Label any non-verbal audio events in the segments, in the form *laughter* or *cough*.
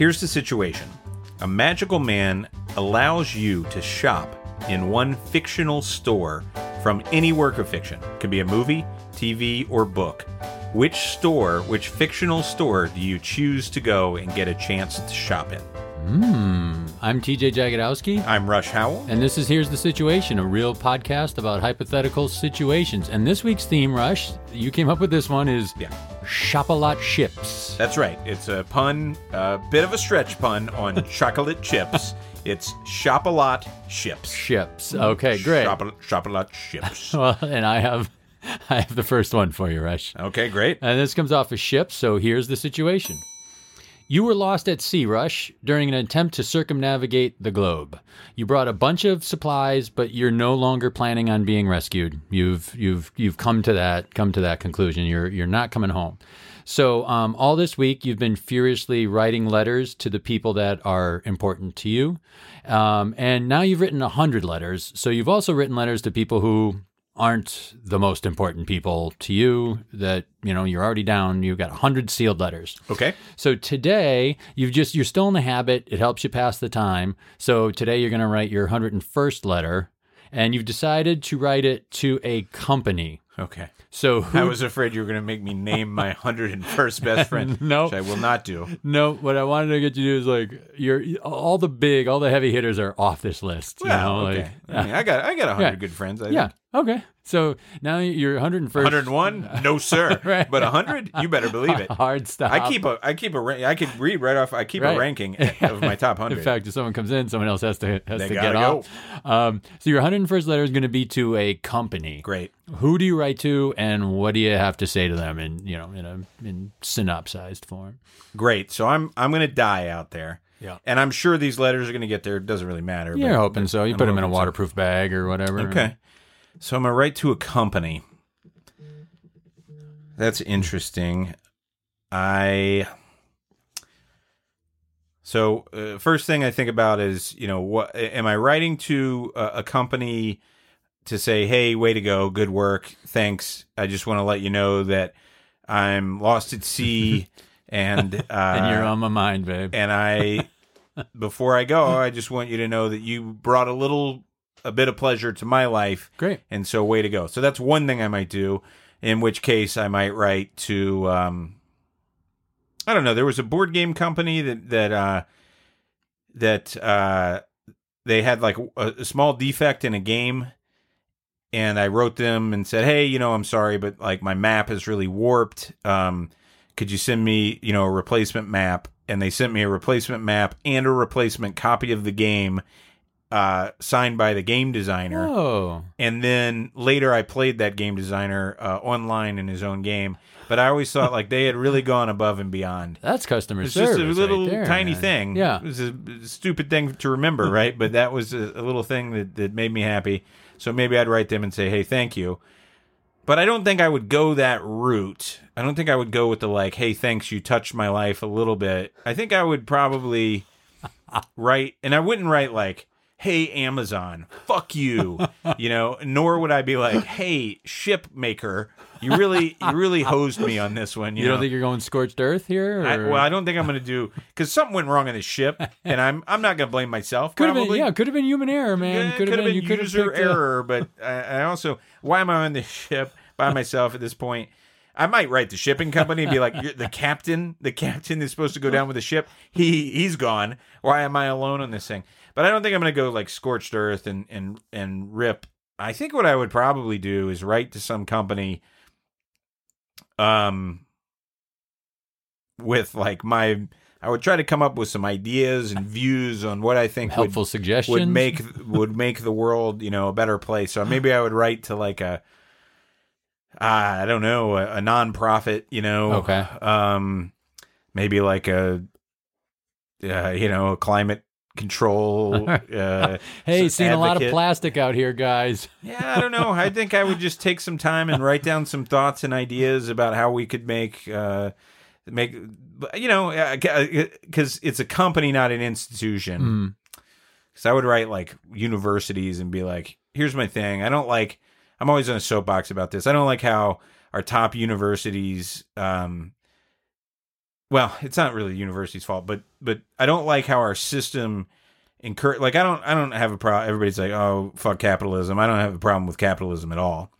Here's the situation a magical man allows you to shop in one fictional store from any work of fiction. It Could be a movie, TV, or book. Which store, which fictional store do you choose to go and get a chance to shop in? Hmm. I'm TJ Jagodowski, I'm Rush Howell. and this is Here's the Situation, a real podcast about hypothetical situations. And this week's theme, Rush, you came up with this one, is Yeah. Shop a Lot Ships. That's right. It's a pun, a bit of a stretch pun on *laughs* chocolate chips. It's shop a lot ships. Ships. Okay, great. Shop a, lot ships. Well, and I have, I have the first one for you, Rush. Okay, great. And this comes off a ship, so here's the situation. You were lost at sea, Rush, during an attempt to circumnavigate the globe. You brought a bunch of supplies, but you're no longer planning on being rescued. You've you've you've come to that come to that conclusion. You're you're not coming home. So um, all this week, you've been furiously writing letters to the people that are important to you, um, and now you've written a hundred letters. So you've also written letters to people who aren't the most important people to you that you know you're already down you've got 100 sealed letters Okay. so today you've just you're still in the habit it helps you pass the time so today you're going to write your 101st letter and you've decided to write it to a company Okay. so who I was afraid you were going to make me name my *laughs* 101st best friend. *laughs* No. Which I will not do. no what i wanted to get you to do is like you're all the big all the heavy hitters are off this list you Well, know okay. like I, mean, I got I got 100 Yeah. good friends. I yeah okay so now you're 101st 101? *laughs* No, sir. Right. But 100? You better believe it. hard stop I keep a I keep a, I could read right off. I keep Right. a ranking *laughs* of my top 100. In fact, if someone comes in, someone else has to has They to get off. Um, so your 101st letter is going to be to a company. Great. Who do you write to, and what do you have to say to them in you know in a in synopsized form? Great. So I'm I'm going to die out there. Yeah. And I'm sure these letters are going to get there. It doesn't really matter. You're hoping so. You I'm put them in a hoping so. waterproof bag or whatever. Okay. So I'm going to write to a company. That's interesting. I. So uh, first thing I think about is you know what am I writing to a, a company to say hey way to go good work thanks I just want to let you know that I'm lost at sea *laughs* and uh, And you're on my mind, babe. and I *laughs* before I go I just want you to know that you brought a little a bit of pleasure to my life Great. and so way to go. So that's one thing I might do. In which case, I might write to um, I don't know. There was a board game company that that uh, that uh, they had like a, a small defect in a game, and I wrote them and said, "Hey, you know, I'm sorry, but like my map is really warped. Um, could you send me, you know, a replacement map?" And they sent me a replacement map and a replacement copy of the game, uh, signed by the game designer Oh, and then later I played that game designer uh, online in his own game. But I always thought like they had really gone above and beyond. that's customer It's service. just a little right there, tiny man. thing. Yeah. it was a stupid thing to remember, *laughs* right? But that was a, a little thing that, that made me happy. So maybe I'd write them and say, "Hey, thank you." But I don't think I would go that route. I don't think I would go with the like, "Hey, thanks, you touched my life a little bit." I think I would probably *laughs* write, and I wouldn't write like, "Hey, Amazon, fuck you," you know. Nor would I be like, "Hey, ship maker, you really, you really hosed me on this one." You, You don't think you're going scorched earth here? I, well, I don't think I'm going to do because something went wrong in the ship, and I'm I'm not going to blame myself. could have been yeah, could have been human error, man. Yeah, could have been, you user picked a- error, but I, I also why am I on the ship by myself at this point? I might write the shipping company and be like, the captain, the captain is supposed to go down with the ship. He he's gone. Why am I alone on this thing? But I don't think I'm going to go like scorched earth and and and rip. I think what I would probably do is write to some company, um, with like my. I would try to come up with some ideas and views on what I think would helpful suggestions. would make would make the world you know a better place. So maybe I would write to like a uh, I don't know a, a nonprofit, you know, Okay. um, maybe like a uh, you know a climate control. *laughs* Uh, Hey, seen a lot of plastic out here, guys. *laughs* Yeah, I don't know. I think I would just take some time and write down some thoughts and ideas about how we could make uh make you know because it's a company, not an institution. Mm. Because I would write like universities and be like, here's my thing. I don't like, I'm always on a soapbox about this. I don't like how our top universities um, well, it's not really the university's fault, but but I don't like how our system encourage. Like I don't I don't have a problem. Everybody's like, oh fuck capitalism. I don't have a problem with capitalism at all.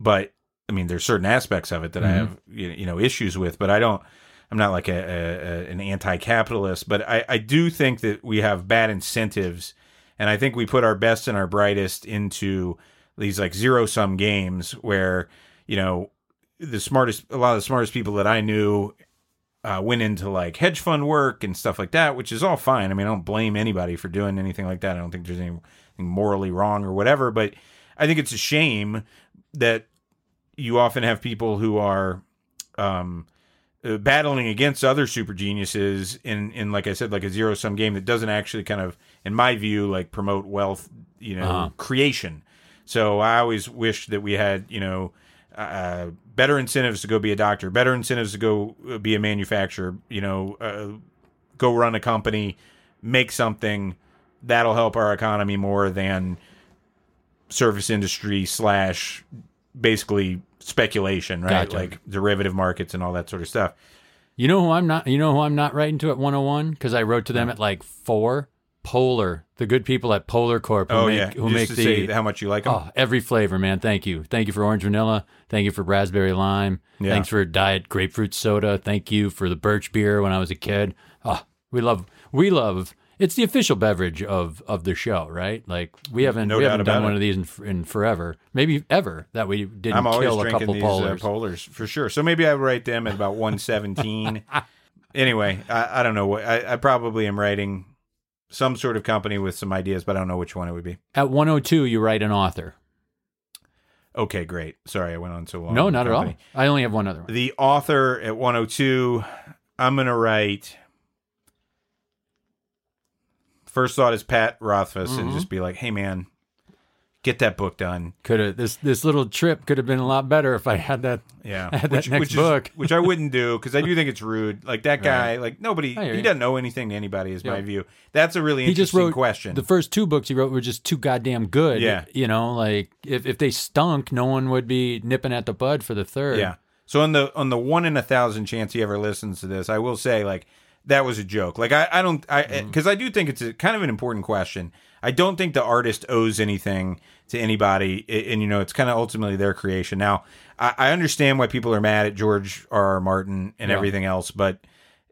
But I mean, there's certain aspects of it that I Mhm. have you you know issues with. But I don't. I'm not like a, a, a an anti-capitalist, but I, I do think that we have bad incentives, and I think we put our best and our brightest into these like zero sum games where you know the smartest a lot of the smartest people that I knew uh, went into like hedge fund work and stuff like that, which is all fine. I mean, I don't blame anybody for doing anything like that. I don't think there's anything morally wrong or whatever, but I think it's a shame that you often have people who are um, uh, battling against other super geniuses in, in like I said, like a zero sum game that doesn't actually kind of, in my view, like promote wealth, you know, Uh-huh. creation. So I always wish that we had, you know, uh, better incentives to go be a doctor, better incentives to go uh, be a manufacturer, you know, uh, go run a company, make something that'll help our economy more than service industry slash basically speculation, right? Gotcha. Like derivative markets and all that sort of stuff. You know who I'm not? You know who I'm not writing to at 101 because I wrote to them at like four. Polar, the good people at Polar Corp. Who Oh make, yeah, who just make the say how much you like them. Oh, every flavor, man. Thank you. Thank you for orange vanilla. Thank you for raspberry lime. Yeah. Thanks for diet grapefruit soda. Thank you for the birch beer when I was a kid. Oh, we love we love it's the official beverage of of the show, right? Like we haven't No we haven't done one it. of these in, in forever, maybe ever that we didn't I'm always kill a drinking couple these polars. Uh, polars for sure. So maybe I write them at about 117. *laughs* anyway, I, I don't know what I, I probably am writing some sort of company with some ideas, but I don't know which one it would be. At 102, you write an author. Okay, great. Sorry, I went on so long. no, not at all. I only have one other one. The author at 102, I'm going to write. First thought is Pat Rothfuss and Mhm. just be like, hey, man, get that book done. Could have this this little trip could have been a lot better if I had that. Yeah. *laughs* That which, next which book. Is, *laughs* which I wouldn't do because I do think it's rude. Like that guy, like nobody, he you. doesn't know anything to anybody, is my view. That's a really He just interesting wrote question. The first two books he wrote were just too goddamn good. Yeah. You know, like if, if they stunk, no one would be nipping at the bud for the third. Yeah. So on the on the one in a thousand chance he ever listens to this, I will say like that was a joke. Like I, I don't I mm. because I do think it's a kind of an important question. I don't think the artist owes anything to anybody, a- and you know it's kind of ultimately their creation. Now I, I understand why people are mad at George R. R. Martin and Yeah. everything else, but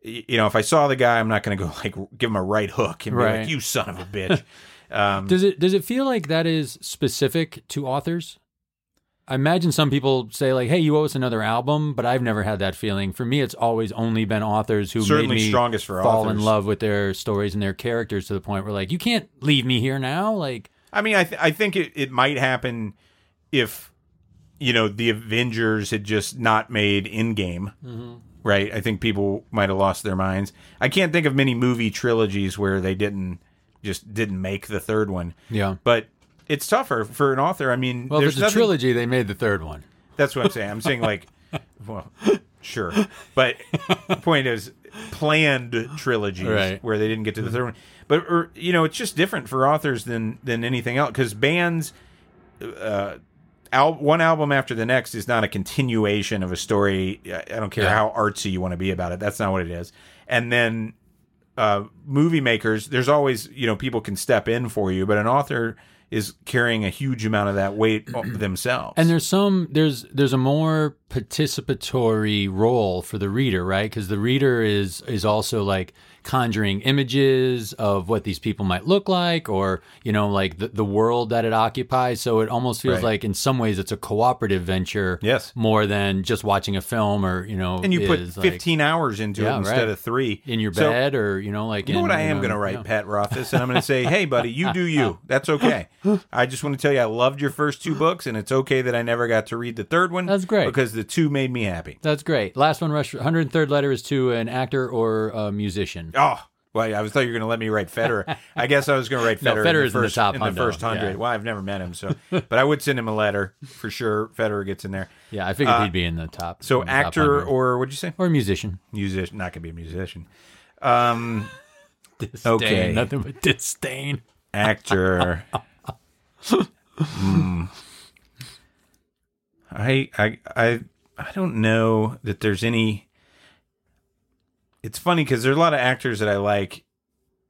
you know if I saw the guy, I'm not going to go *laughs* like give him a right hook and be Right. like you son of a *laughs* bitch. um, Does it does it feel like that is specific to authors? I imagine some people say like, "Hey, you owe us another album," but I've never had that feeling. For me, it's always only been authors who Certainly made me strongest for fall authors. in love with their stories and their characters to the point where like, you can't leave me here now. Like, I mean, I th- I think it, it might happen if you know the Avengers had just not made Endgame, mm-hmm. right? I think people might have lost their minds. I can't think of many movie trilogies where they didn't just didn't make the third one, yeah. but it's tougher for an author. I mean, Well, there's a nothing- trilogy, they made the third one. That's what I'm saying. I'm saying like, *laughs* well, sure, but the point is planned trilogies Right. where they didn't get to the third one. But or, you know, it's just different for authors than than anything else because bands. Uh, al- one album after the next is not a continuation of a story. I I don't care Yeah. how artsy you want to be about it. That's not what it is. And then uh, movie makers, there's always you know people can step in for you, but an author is carrying a huge amount of that weight *clears throat* themselves. And there's some there's there's a more participatory role for the reader, right? Because the reader is is also like conjuring images of what these people might look like, or you know, like the, the world that it occupies. So it almost feels Right. like, in some ways, it's a cooperative venture, Yes. more than just watching a film, or you know, and you put is, like, 15 hours into Yeah, it instead right. of three in your So, bed, or you know, like you know in, what I am know, going to write, yeah. Pat Rothfuss, and I'm going to say, "Hey, buddy, you do you. *laughs* That's okay. I just want to tell you, I loved your first two books, and it's okay that I never got to read the third one. That's great. because the two made me happy. That's great. Last one, Rush. 103rd letter is to an actor or a musician. Oh." Well, I was thought you were going to let me write Federer. I guess I was going to write *laughs* No, Federer. Federer's in the the first, top in the hundo, first hundred. yeah. Well, I've never met him, so but I would send him a letter for sure. Federer gets in there. *laughs* Yeah, I figured Uh, he'd be in the top. So the actor 100. or what'd you say? or musician. Musician? Not going to be a musician. Um, *laughs* Disdain, Okay. nothing but disdain. actor. Hmm. I I I I don't know that there's any. It's funny because there's a lot of actors that I like,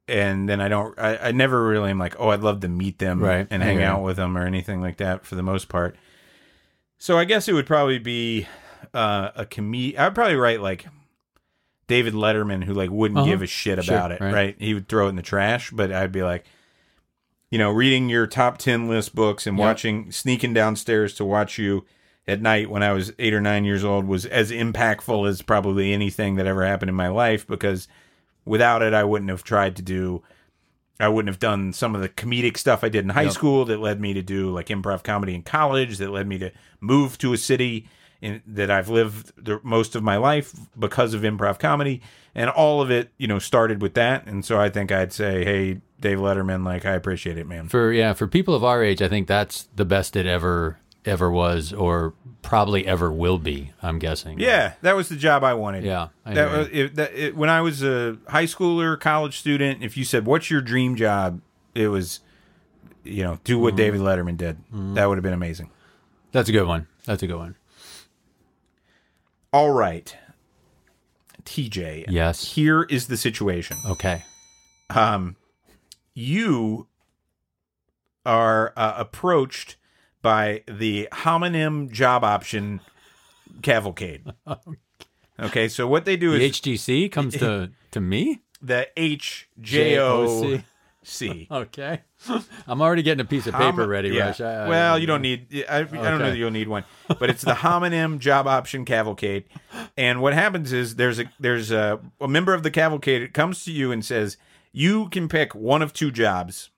and then I don't. I, I never really am like, oh, I'd love to meet them Right. and hang hear out with them or anything like that for the most part. So I guess it would probably be uh, a comedian. I'd probably write like David Letterman, who like wouldn't Uh-huh. give a shit Sure, about it, right. right. He would throw it in the trash, but I'd be like, you know, reading your top ten list books and Yep. watching, sneaking downstairs to watch you at night when I was eight or nine years old was as impactful as probably anything that ever happened in my life because without it, I wouldn't have tried to do. I wouldn't have done some of the comedic stuff I did in high Yep. school that led me to do like improv comedy in college, that led me to move to a city in, that I've lived the, most of my life because of improv comedy. And all of it, you know, started with that. And so I think I'd say, hey, Dave Letterman, like, I appreciate it, man. For yeah, for people of our age, I think that's the best it ever ever was, or probably ever will be. I'm guessing. Yeah, that was the job I wanted. Yeah. I That was it, that, it, when I was a high schooler, college student. If you said, "What's your dream job?" It was, you know, do Mm-hmm. what David Letterman did. That would have been amazing. That's a good one. That's a good one. All right, TJ. Yes. Here is the situation. Okay. Um, you are uh, approached by the homonym job option cavalcade. *laughs* Okay, so what they do The is HGC comes to to me. *laughs* the H J O C. *laughs* Okay. I'm already getting a piece of paper ready, yeah. Rush. I- I- well, you don't need. I, I don't know Okay. that you'll need one, but it's the homonym job option cavalcade. And what happens is there's a there's a, a member of the cavalcade that comes to you and says you can pick one of two jobs,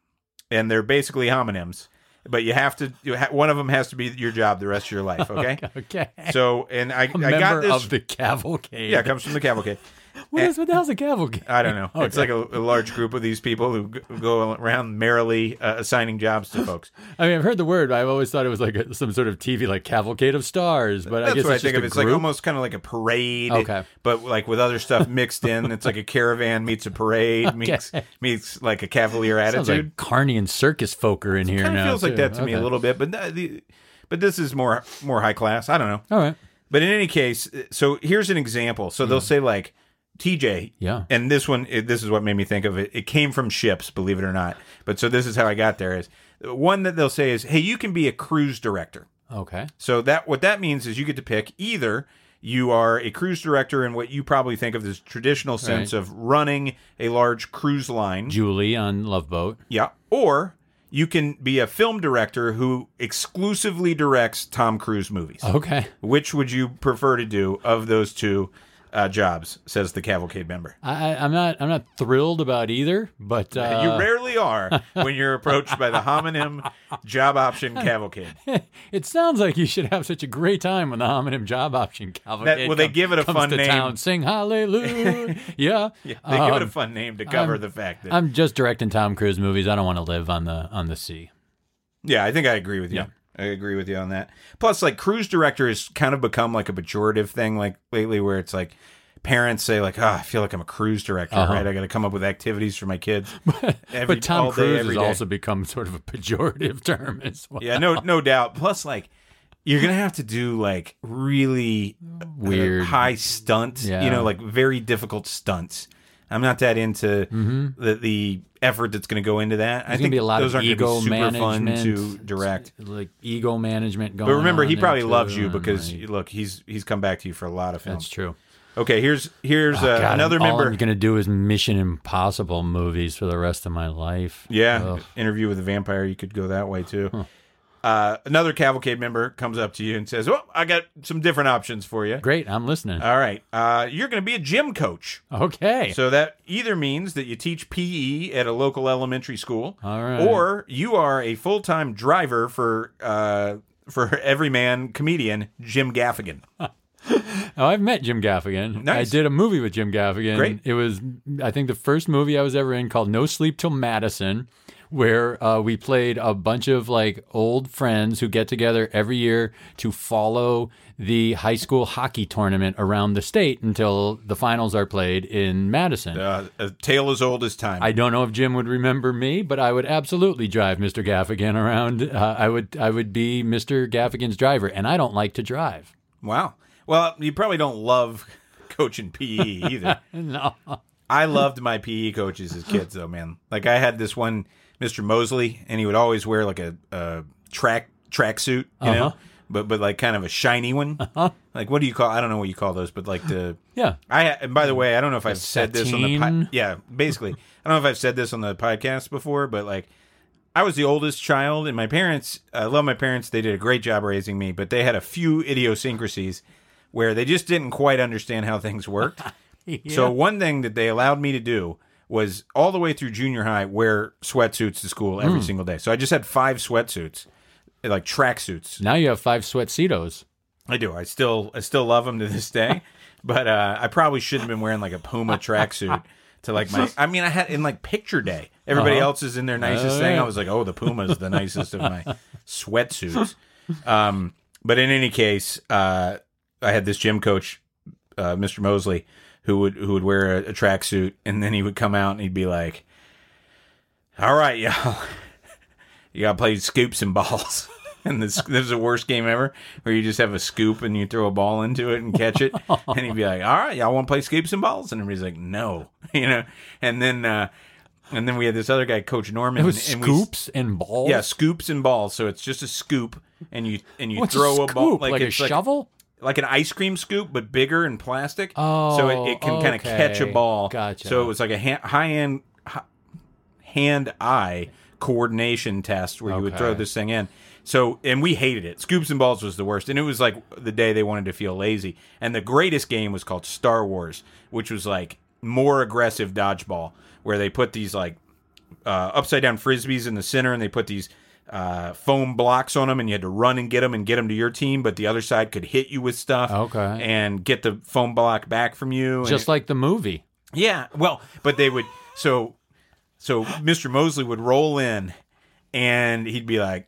and they're basically homonyms, but you have to. You ha- one of them has to be your job the rest of your life. Okay. *laughs* Okay. So and I, I got this. of the cavalcade. yeah, it comes from the cavalcade. *laughs* What is what the hell's a cavalcade? I don't know. *laughs* It's like a, a large group of these people who g- go around merrily uh, assigning jobs to folks. *laughs* I mean, I've heard the word. But I've always thought it was like a, some sort of TV, like Cavalcade of Stars. But I guess what I it's think just of. It's like almost kind of like a parade, Okay. but like with other stuff mixed in. It's like a caravan meets a parade meets meets like a cavalier Sounds attitude. like Carney and circus folk are in here kind of feels like that to me a little bit, but th- the, but this is more more high class. I don't know. All right. But in any case, uh, so here's an example. So they'll hmm. say like TJ, Yeah. and this one, it, this is what made me think of it. It came from ships, believe it or not. But so this is how I got there. Is one that they'll say is, hey, you can be a cruise director. Okay. So that what that means is you get to pick either you are a cruise director in what you probably think of as traditional sense Right. of running a large cruise line. Julie on Love Boat. Yeah. Or you can be a film director who exclusively directs Tom Cruise movies. Okay. Which would you prefer to do of those two uh, jobs? Says the cavalcade member. I, I'm not. I'm not thrilled about either. But uh, you rarely are when you're approached by the homonym job option cavalcade. *laughs* it sounds like you should have such a great time when the homonym job option cavalcade. well, they come- give it a comes fun to name. Town. Sing hallelujah. *laughs* yeah. Yeah, they give it a Um, fun name to cover I'm- the fact that. I'm just directing Tom Cruise movies. I don't want to live on the on the sea. Yeah, I think I agree with you. Yeah. I agree with you on that. Plus, like cruise director has kind of become like a pejorative thing, like lately, where it's like parents say, like, "Oh, I feel like I'm a cruise director, Uh-huh. right? I got to come up with activities for my kids." *laughs* Every- but Tom day, Cruise has day. also become sort of a pejorative *laughs* term as well. yeah, no, no doubt. Plus, like. You're gonna have to do like really uh, Weird. high stunts, Yeah. you know, like very difficult stunts. I'm not that into the the effort that's going to go into that. I Mm-hmm. Think be a lot those of aren't ego be super fun management to direct. like ego management going. But remember, he probably loves you because look, he's he's come back to you for a lot of films. that's true. Okay, here's here's uh, Oh, God, another all member. I'm gonna do is Mission Impossible movies for the rest of my life. yeah, Ugh. interview with a vampire. You could go that way too. Uh, another cavalcade member comes up to you and says, "Well, I got some different options for you. Great, I'm listening. All right, uh, you're going to be a gym coach. okay. So that either means that you teach PE at a local elementary school, All right. or you are a full time driver for uh, for everyman comedian Jim Gaffigan. *laughs* Oh, I've met Jim Gaffigan. Nice. I did a movie with Jim Gaffigan. Great. It was, I think, the first movie I was ever in called No Sleep Till Madison, where uh, we played a bunch of like old friends who get together every year to follow the high school hockey tournament around the state until the finals are played in Madison. Uh, a tale as old as time. I don't know if Jim would remember me, but I would absolutely drive Mr. Gaffigan around. Uh, I would, I would be Mr. Gaffigan's driver, and I don't like to drive. Wow. Well, you probably don't love coaching PE either. *laughs* no. I loved my PE coaches as kids, though, man. Like I had this one, Mr. Mosley, and he would always wear like a, a track track suit, you know, Uh-huh. but but like kind of a shiny one. Like what do you call? I don't know what you call those, but like the Yeah. I and by the way, I don't know if I've said this on the po- yeah, basically. I don't know if I've said this on the podcast before, but like I was the oldest child and my parents, I love my parents, they did a great job raising me, but they had a few idiosyncrasies where they just didn't quite understand how things worked. *laughs* So one thing that they allowed me to do was all the way through junior high wear sweatsuits to school every single day. So I just had five sweatsuits, like track suits. Now you have five sweat Cetos. I do. I still I still love them to this *laughs* day, but uh, I probably shouldn't have been wearing like a Puma tracksuit to like my. I mean, I had in like picture day. Everybody Uh-huh. else is in their nicest Oh, thing. yeah. I was like, oh, the Puma's the nicest of my *laughs* sweatsuits. Um, but in any case, uh, I had this gym coach, uh, Mr. Mosley, who would who would wear a, a tracksuit, and then he would come out and he'd be like, "All right, y'all, *laughs* you gotta play scoops and balls." *laughs* And this, this is the worst game ever, where you just have a scoop and you throw a ball into it and catch it. *laughs* and he'd be like, "All right, y'all want to play scoops and balls?" And everybody's like, "No," you know. And then, uh, and then we had this other guy, Coach Norman. It was and we- scoops and balls. yeah, scoops and balls. So it's just a scoop, and you and you What's throw a a, ball like, a it's shovel? like an ice cream scoop, but bigger and plastic. Oh, so it, it can kind of catch a ball. Gotcha. So it was like a ha- high end hand eye coordination test where you would throw this thing in. So and we hated it. Scoops and balls was the worst, and it was like the day they wanted to feel lazy. And the greatest game was called Star Wars, which was like more aggressive dodgeball, where they put these like uh, upside down frisbees in the center, and they put these uh, foam blocks on them, and you had to run and get them and get them to your team, but the other side could hit you with stuff, Okay. and get the foam block back from you. and Just like the movie. yeah, well, but they would so so Mr. Mosley would roll in and he'd be like,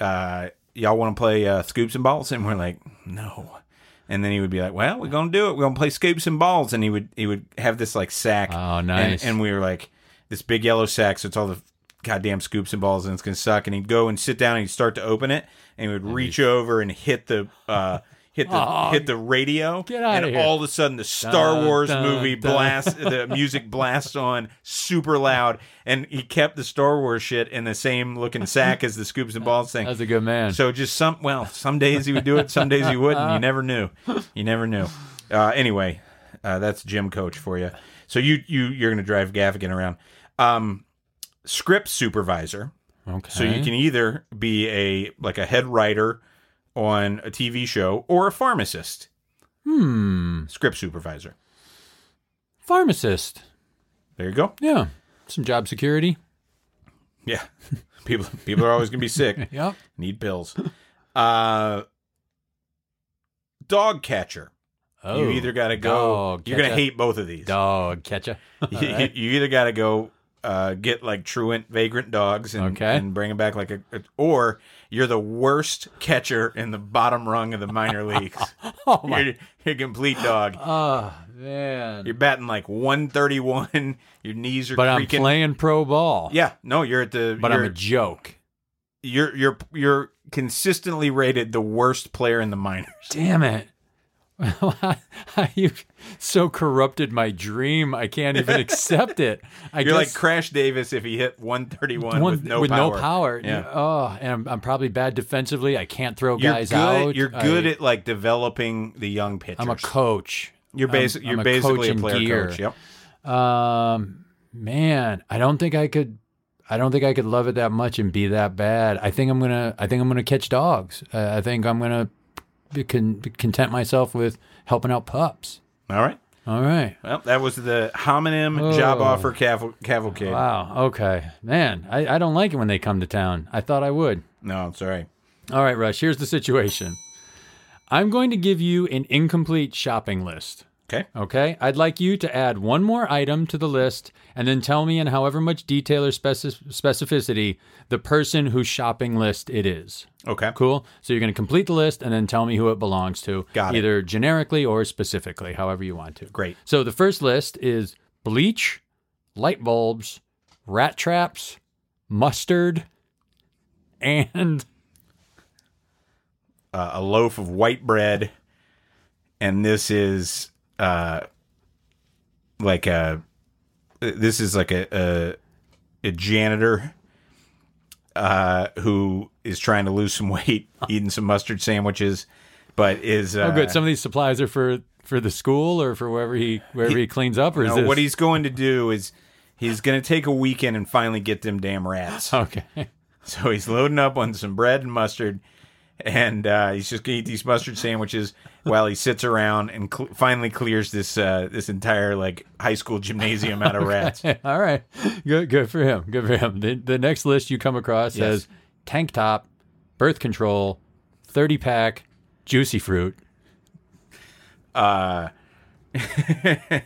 uh, y'all want to play uh, scoops and balls? And we're like, no. And then he would be like, "Well, we're gonna do it. We're gonna play scoops and balls." And he would he would have this like sack. Oh, And- nice. And, we were like, this big yellow sack. So it's all the goddamn scoops and balls, and it's gonna suck. And he'd go and sit down and he'd start to open it, and he would reach over and hit the uh, hit the *laughs* Oh, hit the radio. get and here. all of a sudden, the Star Dun, Wars dun, movie dun. blast the *laughs* music blasts on super loud, and he kept the Star Wars shit in the same looking sack as the scoops and balls thing. That's a good man. So just some well, some days he would do it, some days he wouldn't. You never knew. You never knew. Uh, anyway, uh, that's gym coach for you. So you you you're gonna drive Gaffigan around. Um, script supervisor. okay. So you can either be a like a head writer on a TV show or a pharmacist. Hmm. Script supervisor. Pharmacist. There you go. Yeah. Some job security. Yeah. *laughs* People people are always gonna be sick. *laughs* Yep. Need pills. Uh dog catcher. Oh. you either got to go. you're gonna hate both of these. Dog catcher. you, *laughs* you- you either got to go uh, get like truant vagrant dogs and, Okay. and bring them back like a, a- or you're the worst catcher in the bottom rung of the minor *laughs* leagues. *laughs* Oh my. you're, you're a complete dog. Oh man. You're batting like 131. Your knees are but I'm playing pro ball. Yeah, no, you're at the. But I'm a joke. you're you're you're consistently rated the worst player in the minors. Damn it. *laughs* you so corrupted my dream. I can't even accept it. I You're like Crash Davis if he hit 131 one- with no power. With no power. Yeah. Oh, and I'm, I'm probably bad defensively. I can't throw You're guys good. out. You're good I, at like developing the young pitchers. I'm a coach. You're basic. I'm You're a basically coach a player gear. coach. Yep. Um, man, I don't think I could. I don't think I could love it that much and be that bad. I think I'm gonna. I think I'm gonna catch dogs. Uh, I think I'm gonna be content myself with helping out pups. All right. All right. Well, that was the homonym job Oh. offer caval- cavalcade. Wow. Okay. Man, I, I don't like it when they come to town. I thought I would. No, it's all right. All right, Rush. Here's the situation. I'm going to give you an incomplete shopping list. Okay. Okay. I'd like you to add one more item to the list and then tell me in however much detail or speci- specificity the person whose shopping list it is. Okay. Cool. So you're going to complete the list and then tell me who it belongs to, Got it. either generically or specifically, however you want to. Great. So the first list is bleach, light bulbs, rat traps, mustard, and Uh, a loaf of white bread, and this is uh, like a this is like a a, a janitor uh, who is trying to lose some *laughs* weight, eating some mustard sandwiches, but is uh, Oh, good. Some of these supplies are for for the school or for wherever he wherever he, cleans up, or no, this what he's going to do is he's going to take a weekend and finally get them damn rats. *laughs* okay? So he's loading up on some bread and mustard, and uh, he's just gonna eat these mustard sandwiches while he sits around and cl- finally clears this uh, this entire like high school gymnasium out of *laughs* rats. All right, good good for him. Good for him. The, the next list you come across says tank top, birth control, thirty pack, juicy fruit. Uh, *laughs*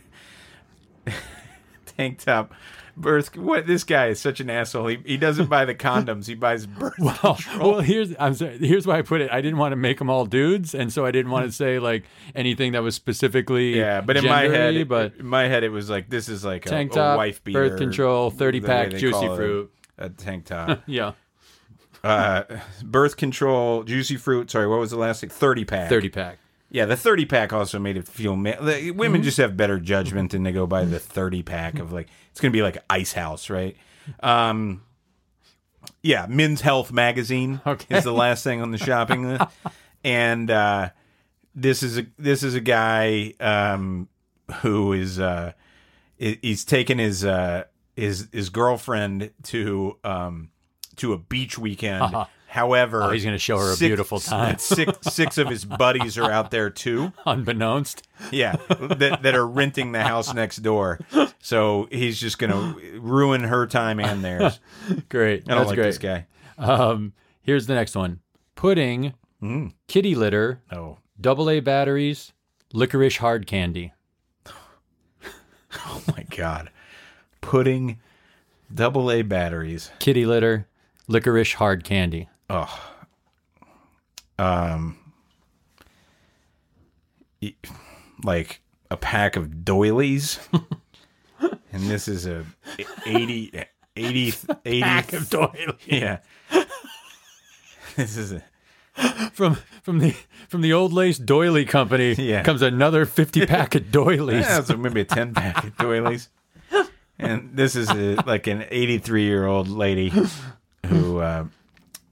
tank top, birth. What this guy is such an asshole. He, he doesn't buy the *laughs* condoms. He buys birth Oh, control. well, here's I'm sorry. Here's why I put it. I didn't want to make them all dudes, and so I didn't want to *laughs* say like anything that was specifically Yeah, but in my head, but in my head, it was like this is like a, tank a top, wife beater, birth control, thirty pack, juicy fruit. a tank *laughs* top. Yeah, uh, birth control, juicy fruit. Sorry, what was the last thing? Thirty pack. thirty pack. Yeah, the thirty pack also made it feel. Ma- the, women just have better judgment and they go by the thirty pack of like it's gonna be like Ice House, right? Um, yeah, Men's Health magazine Okay. is the last thing on the shopping list, *laughs* and uh, this is a this is a guy um, who is uh, he's taken his uh, his his girlfriend to um, to a beach weekend. However, Oh, he's gonna show her a beautiful time. *laughs* Six six of his buddies are out there too. *laughs* Unbeknownst. Yeah, that, that are renting the house next door. So he's just gonna ruin her time and theirs. *laughs* Great. I don't That's like great. this guy. Um, here's the next one: pudding, Mm. kitty litter, Oh, double A batteries, licorice hard candy. oh my god, pudding, double A batteries. Kitty litter, licorice hard candy. Oh, um, like a pack of doilies, *laughs* and this is a 80, 80, *laughs* 80 Pack of doilies. Yeah, this is a From from the from the old lace doily company Yeah. comes another fifty *laughs* pack of doilies. Yeah, so maybe a 10 pack of doilies. And this is a, like an 83 year old lady who uh,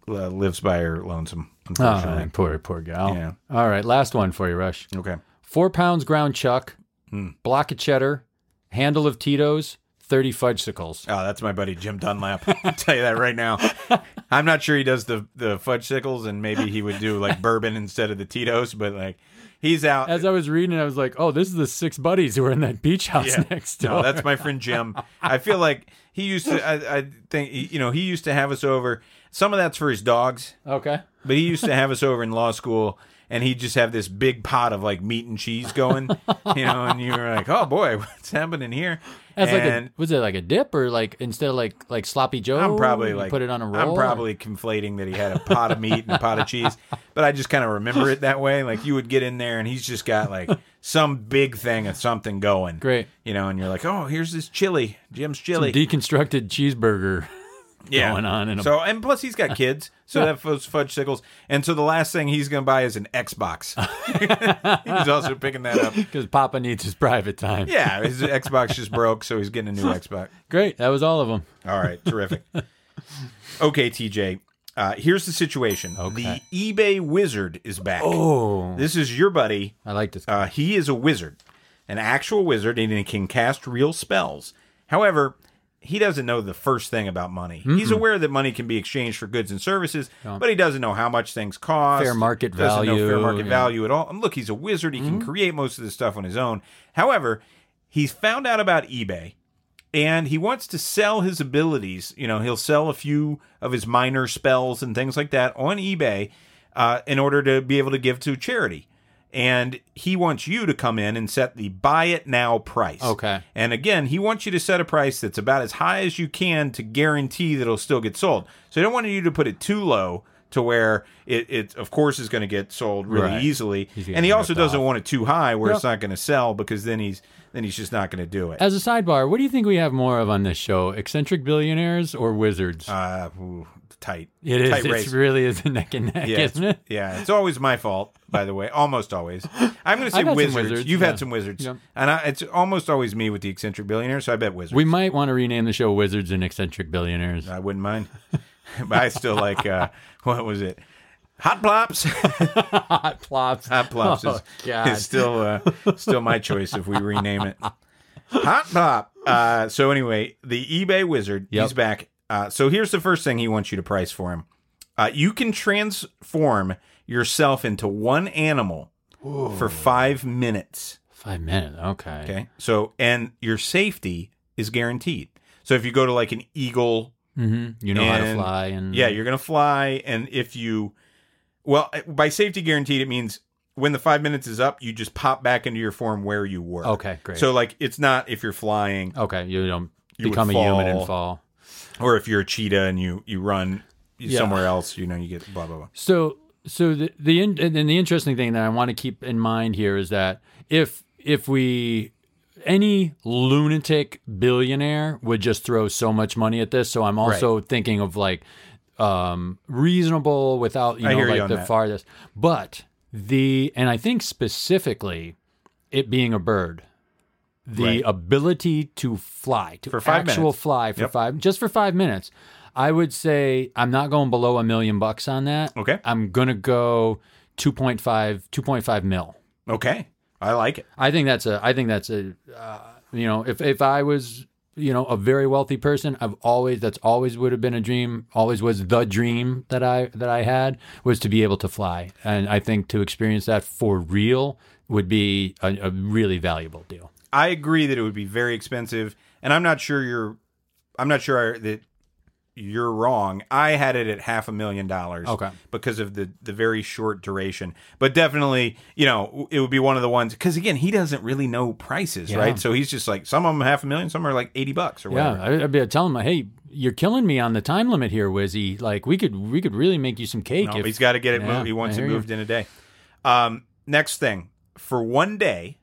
uh, lives by her lonesome, Oh, poor poor gal. Yeah. All right, last one for you, Rush. Okay. Four pounds ground chuck, Hmm. block of cheddar, handle of Tito's, thirty fudgesicles. Oh, that's my buddy Jim Dunlap. *laughs* I'll tell you that right now. *laughs* I'm not sure he does the, the fudge sickles, and maybe he would do like bourbon instead of the Tito's, but like he's out. As I was reading, I was like, "Oh, this is the six buddies who are in that beach house Yeah. *laughs* next door." No, that's my friend Jim. I feel like he used to. I, I think you know he used to have us over. Some of that's for his dogs. okay. But he used to have us over in law school, and he'd just have this big pot of like meat and cheese going, you know, and you were like, "Oh boy, what's happening here?" As like and a was it like a dip or like instead of like like sloppy Joe? I'm probably like, put it on a roll. I'm probably conflating that he had a pot of meat and a pot of cheese, but I just kind of remember it that way. Like you would get in there, and he's just got like some big thing of something going, great. you know, and you're like, "Oh, here's this chili, Jim's Some chili." deconstructed cheesaburger yeah. going on in a So and plus he's got kids, so that was fudge sickles. And so the last thing he's gonna buy is an Xbox. *laughs* he's also picking that up. because Papa needs his private time. Yeah, his Xbox just broke, so he's getting a new Xbox. *laughs* Great. That was all of them. All right, terrific. *laughs* Okay, TJ. Uh, here's the situation. Okay. The eBay wizard is back. Oh, This is your buddy. I like this. Uh, he is a wizard, an actual wizard, and he can cast real spells. However, he doesn't know the first thing about money. He's aware that money can be exchanged for goods and services, but he doesn't know how much things cost. Fair market doesn't know fair value, market yeah. value at all. And look, he's a wizard. He can create most of this stuff on his own. However, he's found out about eBay and he wants to sell his abilities. You know, he'll sell a few of his minor spells and things like that on eBay uh, in order to be able to give to charity. And he wants you to come in and set the buy it now price. Okay. And again, he wants you to set a price that's about as high as you can to guarantee that it'll still get sold. So he don't want you to put it too low to where it, it of course is going to get sold really Right. easily. And he also doesn't off. want it too high where it's not going to sell because then he's then he's just not going to do it. As a sidebar, what do you think we have more of on this show? Eccentric billionaires or wizards? Uh, ooh, tight. It is. tight It really is a neck and neck, Yeah, isn't it? yeah, it's always my fault, by the way. Almost always. I'm going *laughs* to say I've had some wizards. wizards, You've yeah. had some wizards, Yeah. and I, it's almost always me with the eccentric billionaire. So I bet wizards. We might want to rename the show "Wizards and Eccentric Billionaires." I wouldn't mind, *laughs* but I still like uh, *laughs* what was it? Hot plops. Hot plops. Hot plops is, Oh, is still uh, still my choice if we rename it. Hot plop. Uh, so anyway, the eBay wizard, Yep. he's back. Uh, so here's the first thing he wants you to price for him. Uh, you can transform yourself into one animal for five minutes. Five minutes. Okay. Okay. So and your safety is guaranteed. So if you go to like an eagle hmm You know how to fly, and yeah, you're gonna fly, and if you, well, by safety guaranteed, it means when the five minutes is up, you just pop back into your form where you were. Okay, great. So like, it's not if you're flying, okay, you don't You become a human and fall. Or if you're a cheetah and you you run Yeah. somewhere else, you know, you get blah blah blah. So, so the the in, and the interesting thing that I want to keep in mind here is that if if we any lunatic billionaire would just throw so much money at this, so I'm also thinking of like um reasonable without you I know hear you like the that. farthest, but the and I think specifically it being a bird. The Right. ability to fly, to For five actual minutes. fly for Yep. five, just for five minutes. I would say I'm not going below a million bucks on that. Okay. I'm gonna go 2.5 2.5 mil. Okay, I like it. I think that's a I think that's a uh, you know if if I was you know a very wealthy person I've always that's always would have been a dream always was the dream that I that I had was to be able to fly and I think to experience that for real would be a, a really valuable deal. I agree that it would be very expensive, and I'm not sure you're. I'm not sure that you're wrong. I had it at half a million dollars. Okay. Because of the the very short duration, but definitely, you know, it would be one of the ones. Because again, he doesn't really know prices, Yeah. right? So he's just like some of them half a million, some are like eighty bucks or Yeah, whatever. I- I'd be telling him, hey, you're killing me on the time limit here, Wizzy. Like we could we could really make you some cake. No, if, he's got to get it Yeah, moved. He wants it hear you. moved in a day. Um, next thing, for one day,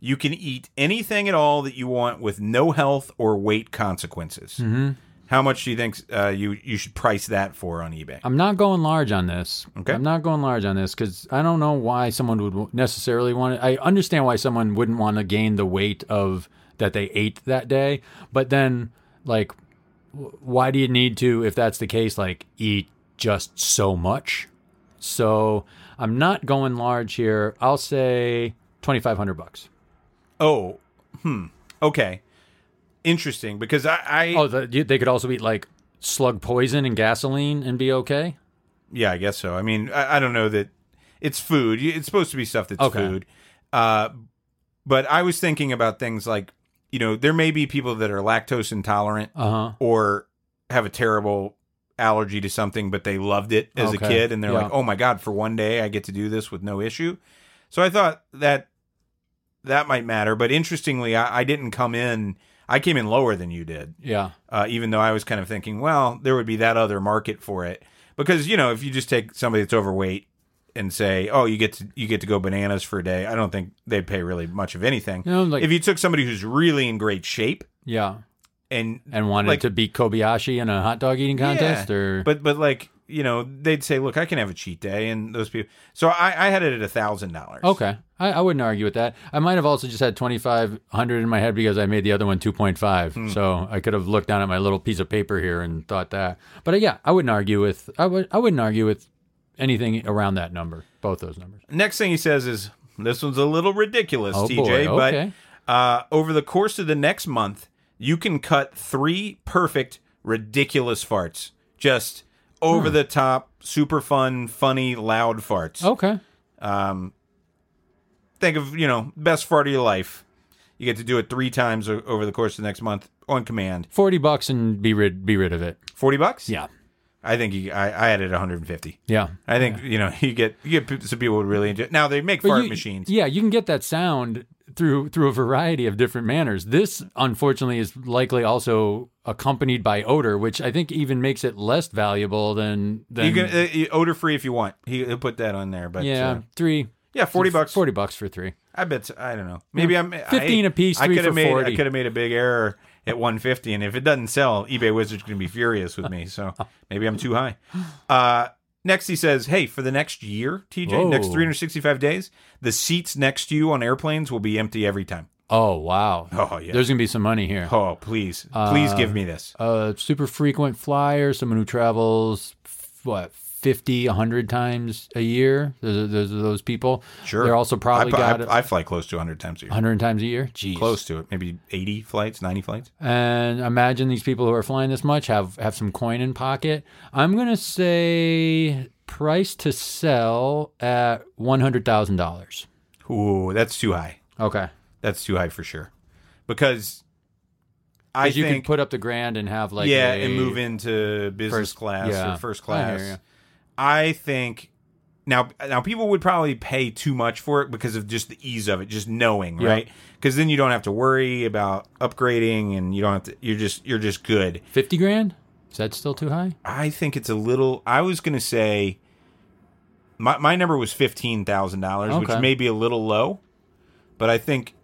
you can eat anything at all that you want with no health or weight consequences. Mm-hmm. How much do you think uh, you you should price that for on eBay? I'm not going large on this. Okay. I'm not going large on this because I don't know why someone would necessarily want it. I understand why someone wouldn't want to gain the weight of that they ate that day, but then like, why do you need to, if that's the case, like eat just so much? So I'm not going large here. I'll say twenty five hundred bucks. Oh, hmm. Okay, interesting because I, I Oh, the, you- they could also eat like slug poison and gasoline and be okay. Yeah, I guess so. I mean, I, I don't know that it's food. It's supposed to be stuff that's Okay. food. Uh, but I was thinking about things like, you know, there may be people that are lactose intolerant Uh huh. or have a terrible allergy to something, but they loved it as a kid, and they're Yeah. like, "Oh my god, for one day I get to do this with no issue." So I thought that that might matter. But interestingly, I, I didn't come in. I came in lower than you did Yeah. uh, even though I was kind of thinking, well, there would be that other market for it because you know if you just take somebody that's overweight and say, oh, you get to you get to go bananas for a day, I don't think they'd pay really much of anything. You know, like if you took somebody who's really in great shape yeah. and and wanted Like- to beat Kobayashi in a hot dog eating contest, Yeah, or but but like you know they'd say, look, I can have a cheat day, and those people. So I, I had it at a thousand dollars. okay, I, I wouldn't argue with that. I might have also just had twenty five hundred in my head because I made the other one two point five, Hmm. so I could have looked down at my little piece of paper here and thought that. But uh, yeah, I wouldn't argue with I would I wouldn't argue with anything around that number, both those numbers. Next thing he says is, this one's a little ridiculous, Oh, TJ, boy, okay. but uh, over the course of the next month, you can cut three perfect, ridiculous farts. Just over the top, super fun, funny, loud farts. Okay, Um, think of, you know, best fart of your life. You get to do it three times o- over the course of the next month on command. forty bucks and be rid be rid of it. 40 bucks? Yeah, I think you, I, I it 150. yeah. I think, you know, you get you get some people would really enjoy Now, they make But fart you- machines. Yeah, you can get that sound through through a variety of different manners. This, unfortunately, is likely also accompanied by odor, which I think even makes it less valuable than than You can uh, odor free if you want. He, he'll put that on there, but yeah uh, three yeah, forty bucks. forty bucks for three. I bet. I don't know. Maybe I'm 15 I, apiece, I three could have for made. 40. I could have made a big error at 150, and if it doesn't sell, eBay Wizard's going to be furious with me. So maybe I'm too high. Uh, next, he says, "Hey, for the next year, TJ, next 365 days, the seats next to you on airplanes will be empty every time." Oh wow. Oh yeah. There's gonna be some money here. Oh please, please give me this. A super frequent flyer, someone who travels f- what 50, 100 times a year. There's, there's those people. Sure. They're also probably I, got I, I fly close to 100 times a year. 100 times a year. Jeez. Close to it, maybe 80 flights, 90 flights. And imagine these people who are flying this much have have some coin in pocket. I'm gonna say price to sell at one hundred thousand dollars. Ooh, that's too high. Okay. That's too high for sure. Because I Because you think can put up the grand and have like yeah, a- and move into business first- class yeah. or first class. I think now now people would probably pay too much for it because of just the ease of it, just knowing, Yeah. right? Because then you don't have to worry about upgrading, and you don't have to. You're just you're just good. fifty grand. Is that still too high? I think it's a little. I was gonna say my my number was fifteen thousand dollars, which may be a little low, but I think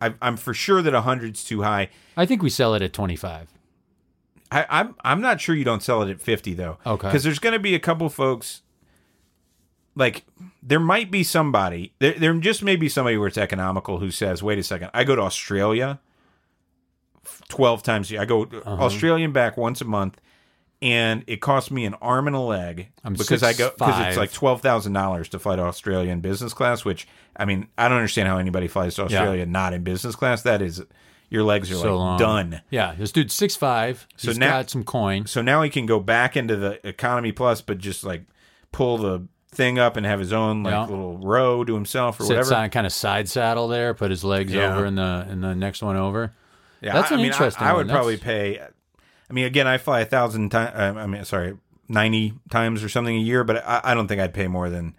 I, I'm for sure that a hundred's too high. I think we sell it at twenty five. I, I'm I'm not sure you don't sell it at fifty though. Okay. Because there's going to be a couple folks. Like there might be somebody there. There just may be somebody where it's economical who says, "Wait a second, I go to Australia twelve times. a year. I go Uh-huh. Australian back once a month, and it costs me an arm and a leg I'm because I go because it's like twelve thousand dollars to fly to Australia in business class. Which I mean, I don't understand how anybody flies to Australia not in business class. That is, your legs are So like long. done. Yeah, this dude's six five. So He's now- got some coin. So now he can go back into the economy plus, but just like pull the thing up and have his own like Yeah. little row to himself or Sits whatever. on kind of side saddle there. Put his legs Yeah. over in the in the next one over. Yeah, That's I, an I mean, I- interesting I, one. would probably pay. I mean, again, I fly a thousand times. I mean, sorry, ninety times or something a year, but I, I don't think I'd pay more than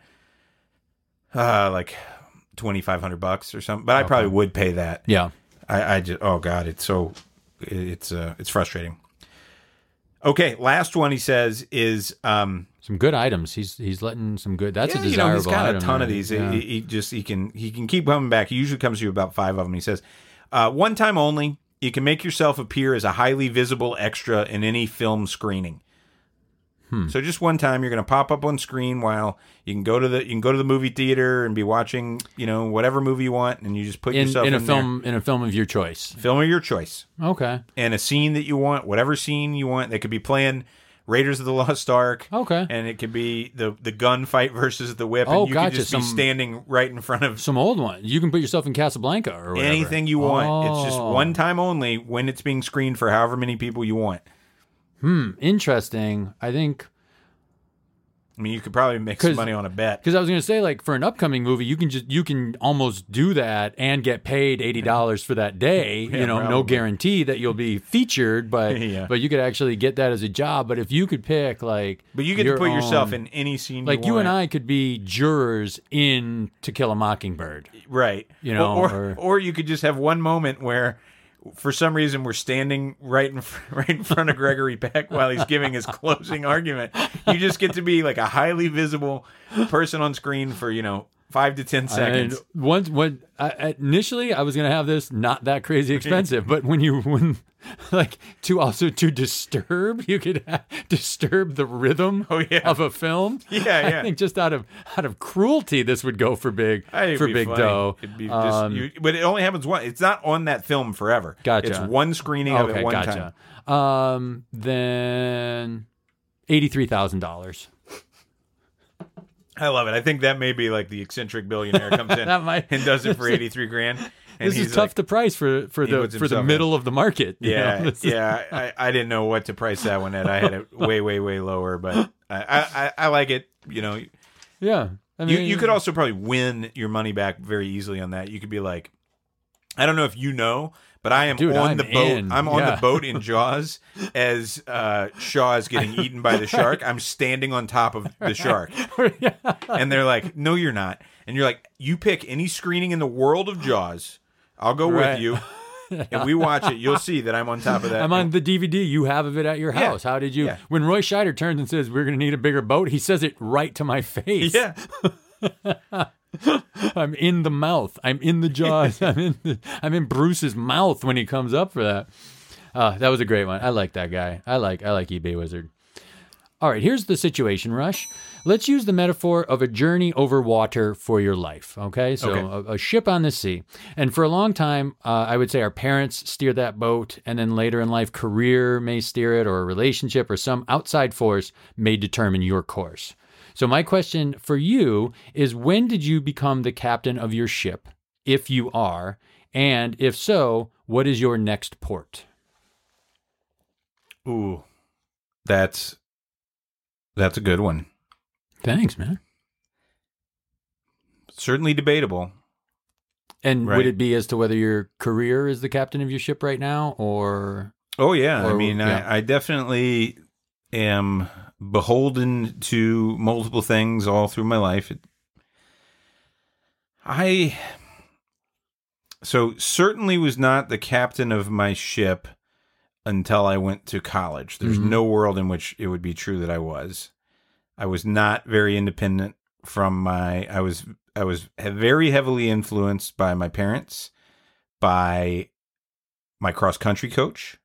uh like twenty five hundred bucks or something. But I probably would pay that. Yeah. I, I just oh god, it's so it's uh it's frustrating. Okay, last one he says is um Some good items. He's he's letting some good. That's yeah, a you desirable know, he's got item. a ton of these. Yeah. He, he just he can he can keep coming back. He usually comes to you about five of them. He says, uh, one time only. You can make yourself appear as a highly visible extra in any film screening. Hmm. So just one time, you're going to pop up on screen while you can go to the you can go to the movie theater and be watching you know whatever movie you want, and you just put in, yourself in a there. film in a film of your choice. film of your choice, Okay. and a scene that you want, whatever scene you want. They could be playing Raiders of the *laughs* Lost Ark. Okay. And it could be the the gunfight versus the whip, Oh, and you gotcha. could just Some- be standing right in front of Some old one. You can put yourself in Casablanca or whatever. anything you want. It's just Oh. one time only when it's being screened for however many people you want. Hmm. Interesting. I think I mean, you could probably make some money on a bet. because I was going to say like for an upcoming movie, you can just you can almost do that and get paid eighty dollars for that day. *laughs* Yeah, you know, no guarantee that you'll be featured, but *laughs* Yeah. but you could actually get that as a job. But if you could pick like, But you get to put yourself in any scene like you, you and. I could be jurors in To Kill a Mockingbird. right? you know, or, or- or or you could just have one moment where. For some reason, we're standing right in *laughs* right in front of Gregory Peck while he's giving his closing argument. You just get to be like a highly visible person on screen for you know five to ten seconds. And once when I, initially I was gonna have this not that crazy *laughs* expensive, but when you when *laughs* like to also to disturb, you could ha- disturb the rhythm Oh, yeah. of a film. Yeah, *laughs* yeah. I think just out of out of cruelty, this would go for big It'd for big funny. dough. It'd be just, Um, you, but it only happens once. It's not on that film forever. Gotcha. It's one screening of it one time. Um, then eighty three thousand dollars. I love it. I think that may be like the eccentric billionaire comes *laughs* in might- and does it for *laughs* eighty three grand. And This is tough like, to price for for the for the himself in. middle of the market. Yeah, know? *laughs* Is- yeah. I, I didn't know what to price that one at. I had it way, way, way lower, but I, I, I- like it. You know, yeah. I you, you could also probably win your money back very easily on that. You could be like, I don't know if you know, but I am Dude, on I'm the boat. in. I'm on Yeah. the boat in *laughs* Jaws as uh, Shaw is getting eaten by the shark. I'm standing on top of the shark, *laughs* yeah. and they're like, "No, you're not." And you're like, "You pick any screening in the world of Jaws. I'll go Right. with you." *laughs* And we watch it. You'll see that I'm on top of that. I'm on the DVD. You have of it at your Yeah. house. How did you? Yeah. When Roy Scheider turns and says, "We're going to need a bigger boat," he says it right to my face. Yeah, *laughs* I'm in the mouth. I'm in the jaws. *laughs* I'm in. The, I'm in Bruce's mouth when he comes up for that. Uh, that was a great one. I like that guy. I like I like eBay Wizard. All right, here's the situation, Rush. Let's use the metaphor of a journey over water for your life. Okay, so Okay. A, a ship on the sea, and for a long time, uh, I would say our parents steer that boat, and then later in life, career may steer it, or a relationship, or some outside force may determine your course. So my question for you is: When did you become the captain of your ship, if you are, and if so, what is your next port? Ooh, that's that's a good one. Thanks, man. Certainly debatable. And would it be as to whether your career is the captain of your ship right now, or Oh yeah, I mean, yeah. I, I definitely am beholden to multiple things all through my life. It, I so certainly was not the captain of my ship until I went to college. There's Mhm. no world in which it would be true that I was. I was not very independent from my I was I was very heavily influenced by my parents, by my cross country coach,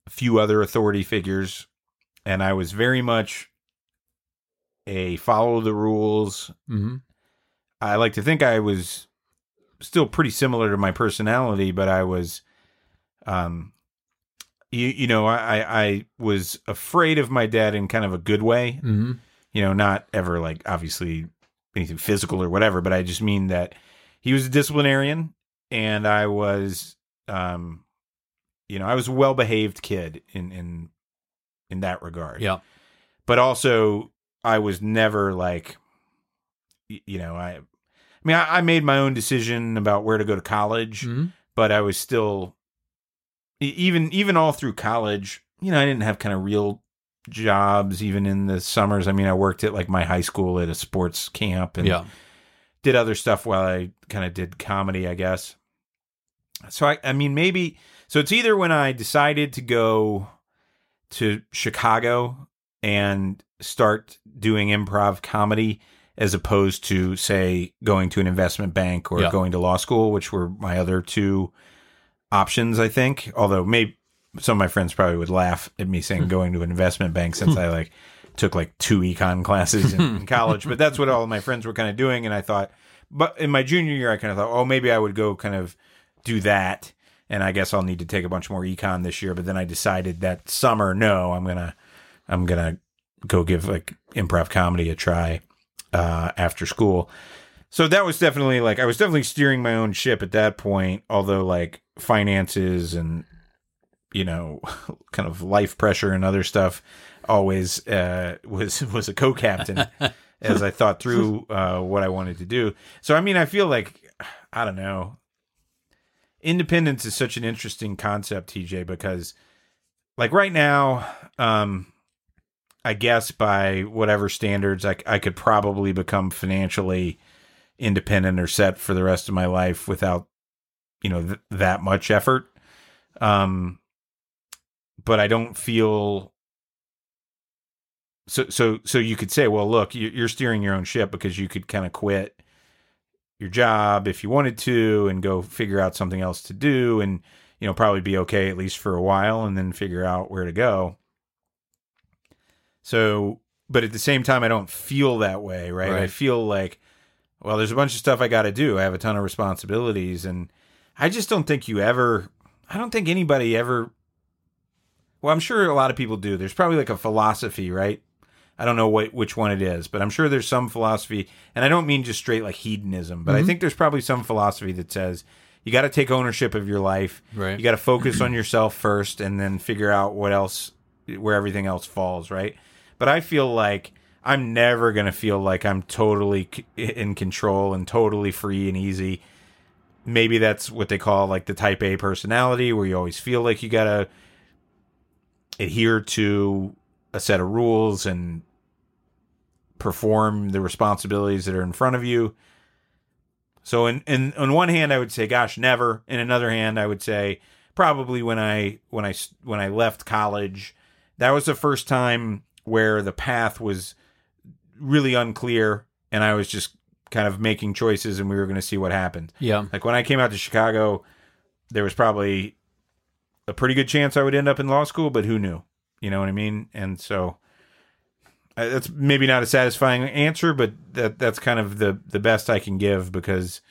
a few other authority figures, and I was very much a follow the rules. hmm I like to think I was still pretty similar to my personality, but I was, um, you you know, I I was afraid of my dad in kind of a good way. hmm You know, not ever like obviously anything physical or whatever, but I just mean that he was a disciplinarian, and I was, um, you know, I was a well behaved kid in in in that regard yeah, but also I was never like, you know, I, I mean, I, I made my own decision about where to go to college, hmm but I was still, even even all through college, you know, I didn't have kind of real jobs even in the summers. I mean, I worked at like my high school at a sports camp and yeah, did other stuff while I kind of did comedy, I guess. So I, I mean, maybe so. It's either when I decided to go to Chicago and start doing improv comedy, as opposed to say going to an investment bank or Yeah. going to law school, which were my other two options. I think, although maybe some of my friends probably would laugh at me saying hmm. going to an investment bank since hmm. I like took like two econ classes in, in college, but that's what all of my friends were kind of doing. And I thought, but in my junior year, I kind of thought, oh, maybe I would go kind of do that. And I guess I'll need to take a bunch more econ this year. But then I decided that summer, no, I'm gonna, I'm gonna go give like improv comedy a try uh, after school. So that was definitely like I was definitely steering my own ship at that point. Although like finances and you know *laughs* kind of life pressure and other stuff always uh, was *laughs* was a co-captain *laughs* as I thought through uh, what I wanted to do. So I mean, I feel like I don't know. Independence is such an interesting concept, TJ, because like right now, um, I guess by whatever standards, I, I could probably become financially independent or set for the rest of my life without, you know, th- that much effort. Um, but I don't feel so. So, so you could say, well, look, you- you're steering your own ship because you could kind of quit your job if you wanted to and go figure out something else to do, and you know, probably be okay at least for a while, and then figure out where to go. So, but at the same time, I don't feel that way, right? I feel like, well, there's a bunch of stuff I got to do. I have a ton of responsibilities, and I just don't think you ever. I don't think anybody ever. Well, I'm sure a lot of people do. There's probably like a philosophy, right? I don't know what which one it is, but I'm sure there's some philosophy, and I don't mean just straight like hedonism, but I Mhm. think there's probably some philosophy that says you got to take ownership of your life. right. You got to focus on *clears throat* yourself first, and then figure out what else, where everything else falls, right? But I feel like I'm never gonna feel like I'm totally c- in control and totally free and easy. Maybe that's what they call like the type A personality, where you always feel like you gotta adhere to a set of rules and perform the responsibilities that are in front of you. So, in, in on one hand, I would say, "Gosh, never." In another hand, I would say, probably when I when I when I left college, that was the first time where the path was really unclear, and I was just kind of making choices, and we were going to see what happened. yeah. Like when I came out to Chicago, there was probably a pretty good chance I would end up in law school, but who knew? You know what I mean? And so that's maybe not a satisfying answer, but that that's kind of the the best I can give because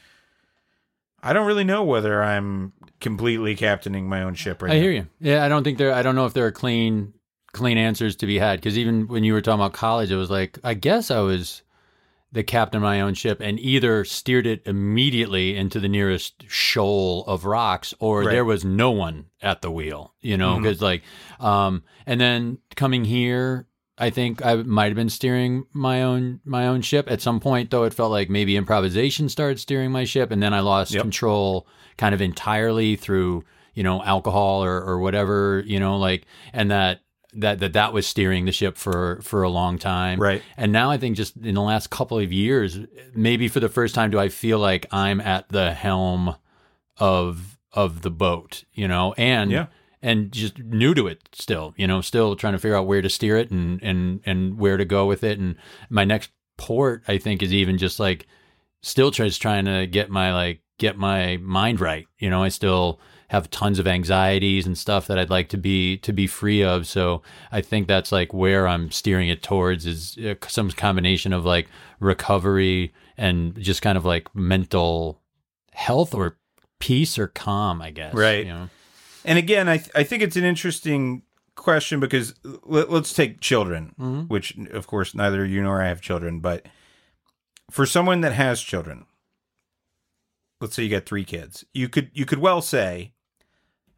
I don't really know whether I'm completely captaining my own ship right I now. hear you. Yeah, I don't think there. I don't know if there are clean, clean answers to be had. Because even when you were talking about college, it was like I guess I was the captain of my own ship and either steered it immediately into the nearest shoal of rocks, or Right. there was no one at the wheel. You know, because like, um, and then coming here. I think I might have been steering my own my own ship at some point. Though it felt like maybe improvisation started steering my ship, and then I lost Yep. control kind of entirely through you know alcohol or or whatever you know like and that that that that was steering the ship for for a long time Right. and now i think just in the last couple of years maybe for the first time do i feel like i'm at the helm of of the boat you know and Yeah. And just new to it still you know still trying to figure out where to steer it and and and where to go with it and my next port i think is even just like still just trying to get my like get my mind right you know i still have tons of anxieties and stuff that i'd like to be to be free of so i think that's like where i'm steering it towards is uh, some combination of like recovery and just kind of like mental health or peace or calm i guess Right. you know? And again, I th- I think it's an interesting question because let, let's take children, Mhm. which of course neither you nor I have children, but for someone that has children, let's say you got three kids, you could you could well say,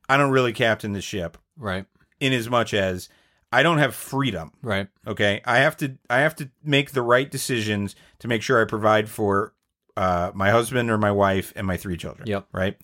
I don't really captain the ship right in as much as I don't have freedom. right Okay, I have to I have to make the right decisions to make sure I provide for uh, my husband or my wife and my three children. Yep. Right.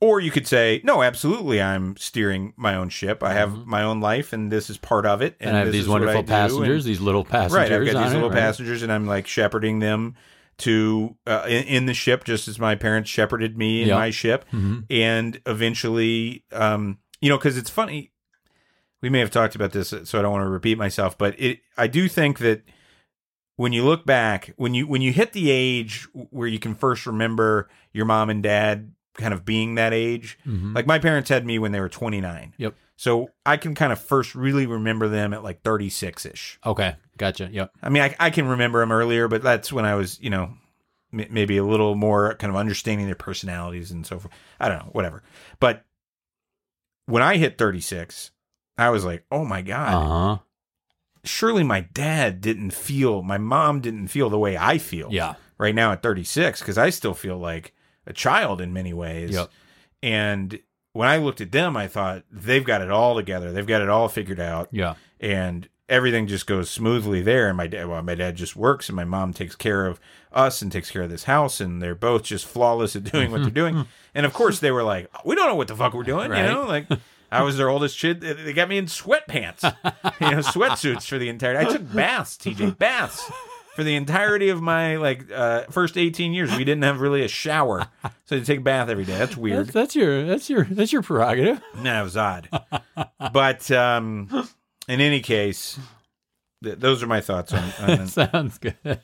Or you could say, no, absolutely, I'm steering my own ship. I have Mhm. my own life, and this is part of it. and, i have these wonderful passengers and- these little passengers right, I've got these it, little right? passengers, and I'm like shepherding them to uh, in, in the ship, just as my parents shepherded me in Yep. my ship Mhm. and eventually um you know because it's funny we may have talked about this so i don't want to repeat myself but it i do think that when you look back when you when you hit the age where you can first remember your mom and dad kind of being that age. Mhm. like my parents had me when they were 29 Yep. so i can kind of first really remember them at like 36ish okay. Gotcha. Yep. I mean, I, I can remember them earlier, but that's when I was, you know, m- maybe a little more kind of understanding their personalities and so forth. I don't know, whatever. But when I hit 36, I was like, oh my God, uh-huh. Surely my dad didn't feel, my mom didn't feel the way I feel yeah. right now at 36, because I still feel like a child in many ways. Yep. And when I looked at them, I thought they've got it all together. They've got it all figured out yeah and everything just goes smoothly there. And my dad, well, my dad just works, and my mom takes care of us and takes care of this house, and they're both just flawless at doing what they're doing. *laughs* And of course, they were like, "We don't know what the fuck we're doing," Right. you know, like. I was their oldest kid. They they got me in sweatpants, *laughs* you know, sweatsuits for the entire. I took baths, TJ, baths for the entirety of my like uh, first eighteen years. We didn't have really a shower, so you take a bath every day. That's weird. that's, that's your that's your that's your prerogative No, it was odd. but um, in any case, th- those are my thoughts on, on *laughs* sounds good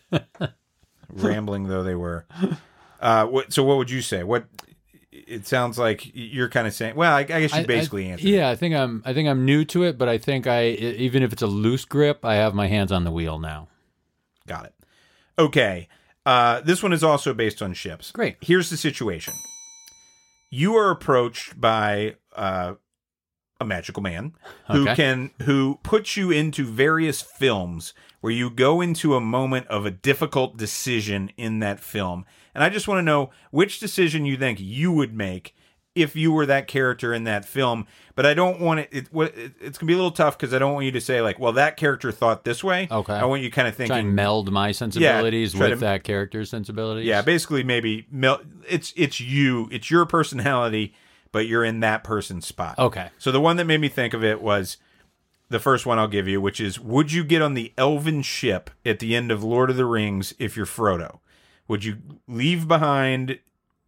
rambling though they were. Uh, what, so what would you say? What it sounds like you're kind of saying. Well, I, I guess you I- basically I, answered. Yeah, I think I'm. I think I'm new to it, but I think I, even if it's a loose grip, I have my hands on the wheel now. Got it. Okay. Uh, this one is also based on ships. Great. Here's the situation. You are approached by uh, a magical man who Okay. can who puts you into various films where you go into a moment of a difficult decision in that film. And I just want to know which decision you think you would make if you were that character in that film. But I don't want it. it, it it's gonna be a little tough because I don't want you to say like, "Well, that character thought this way." Okay. I want you kind of Try and meld my sensibilities try with to- that character's sensibilities. yeah, basically maybe mel- it's it's you, it's your personality, but you're in that person's spot. Okay. So the one that made me think of it was the first one I'll give you, which is would you get on the elven ship at the end of Lord of the Rings if you're Frodo? Would you leave behind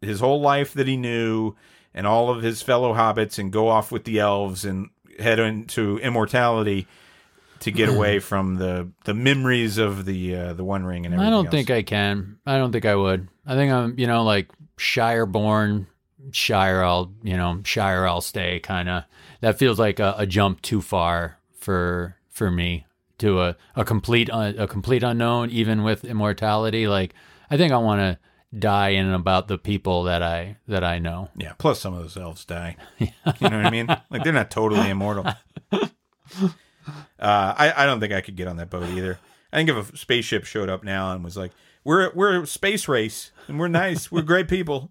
his whole life that he knew and all of his fellow hobbits and go off with the elves and head into immortality to get away *clears throat* from the the memories of the uh, the One Ring and everything I don't else? think I can. I don't think I would. I think I'm, you know, like Shire born Shire I'll you know Shire I'll stay kind of. That feels like a, a jump too far for for me to a a complete a complete unknown even with immortality. Like I think I want to die in and about the people that I that I know. Yeah. Plus, some of those elves die. *laughs* You know what I mean? Like they're not totally immortal. *laughs* Uh, I I don't think I could get on that boat either. I think if a spaceship showed up now and was like, "We're we're a space race and we're nice, we're great people.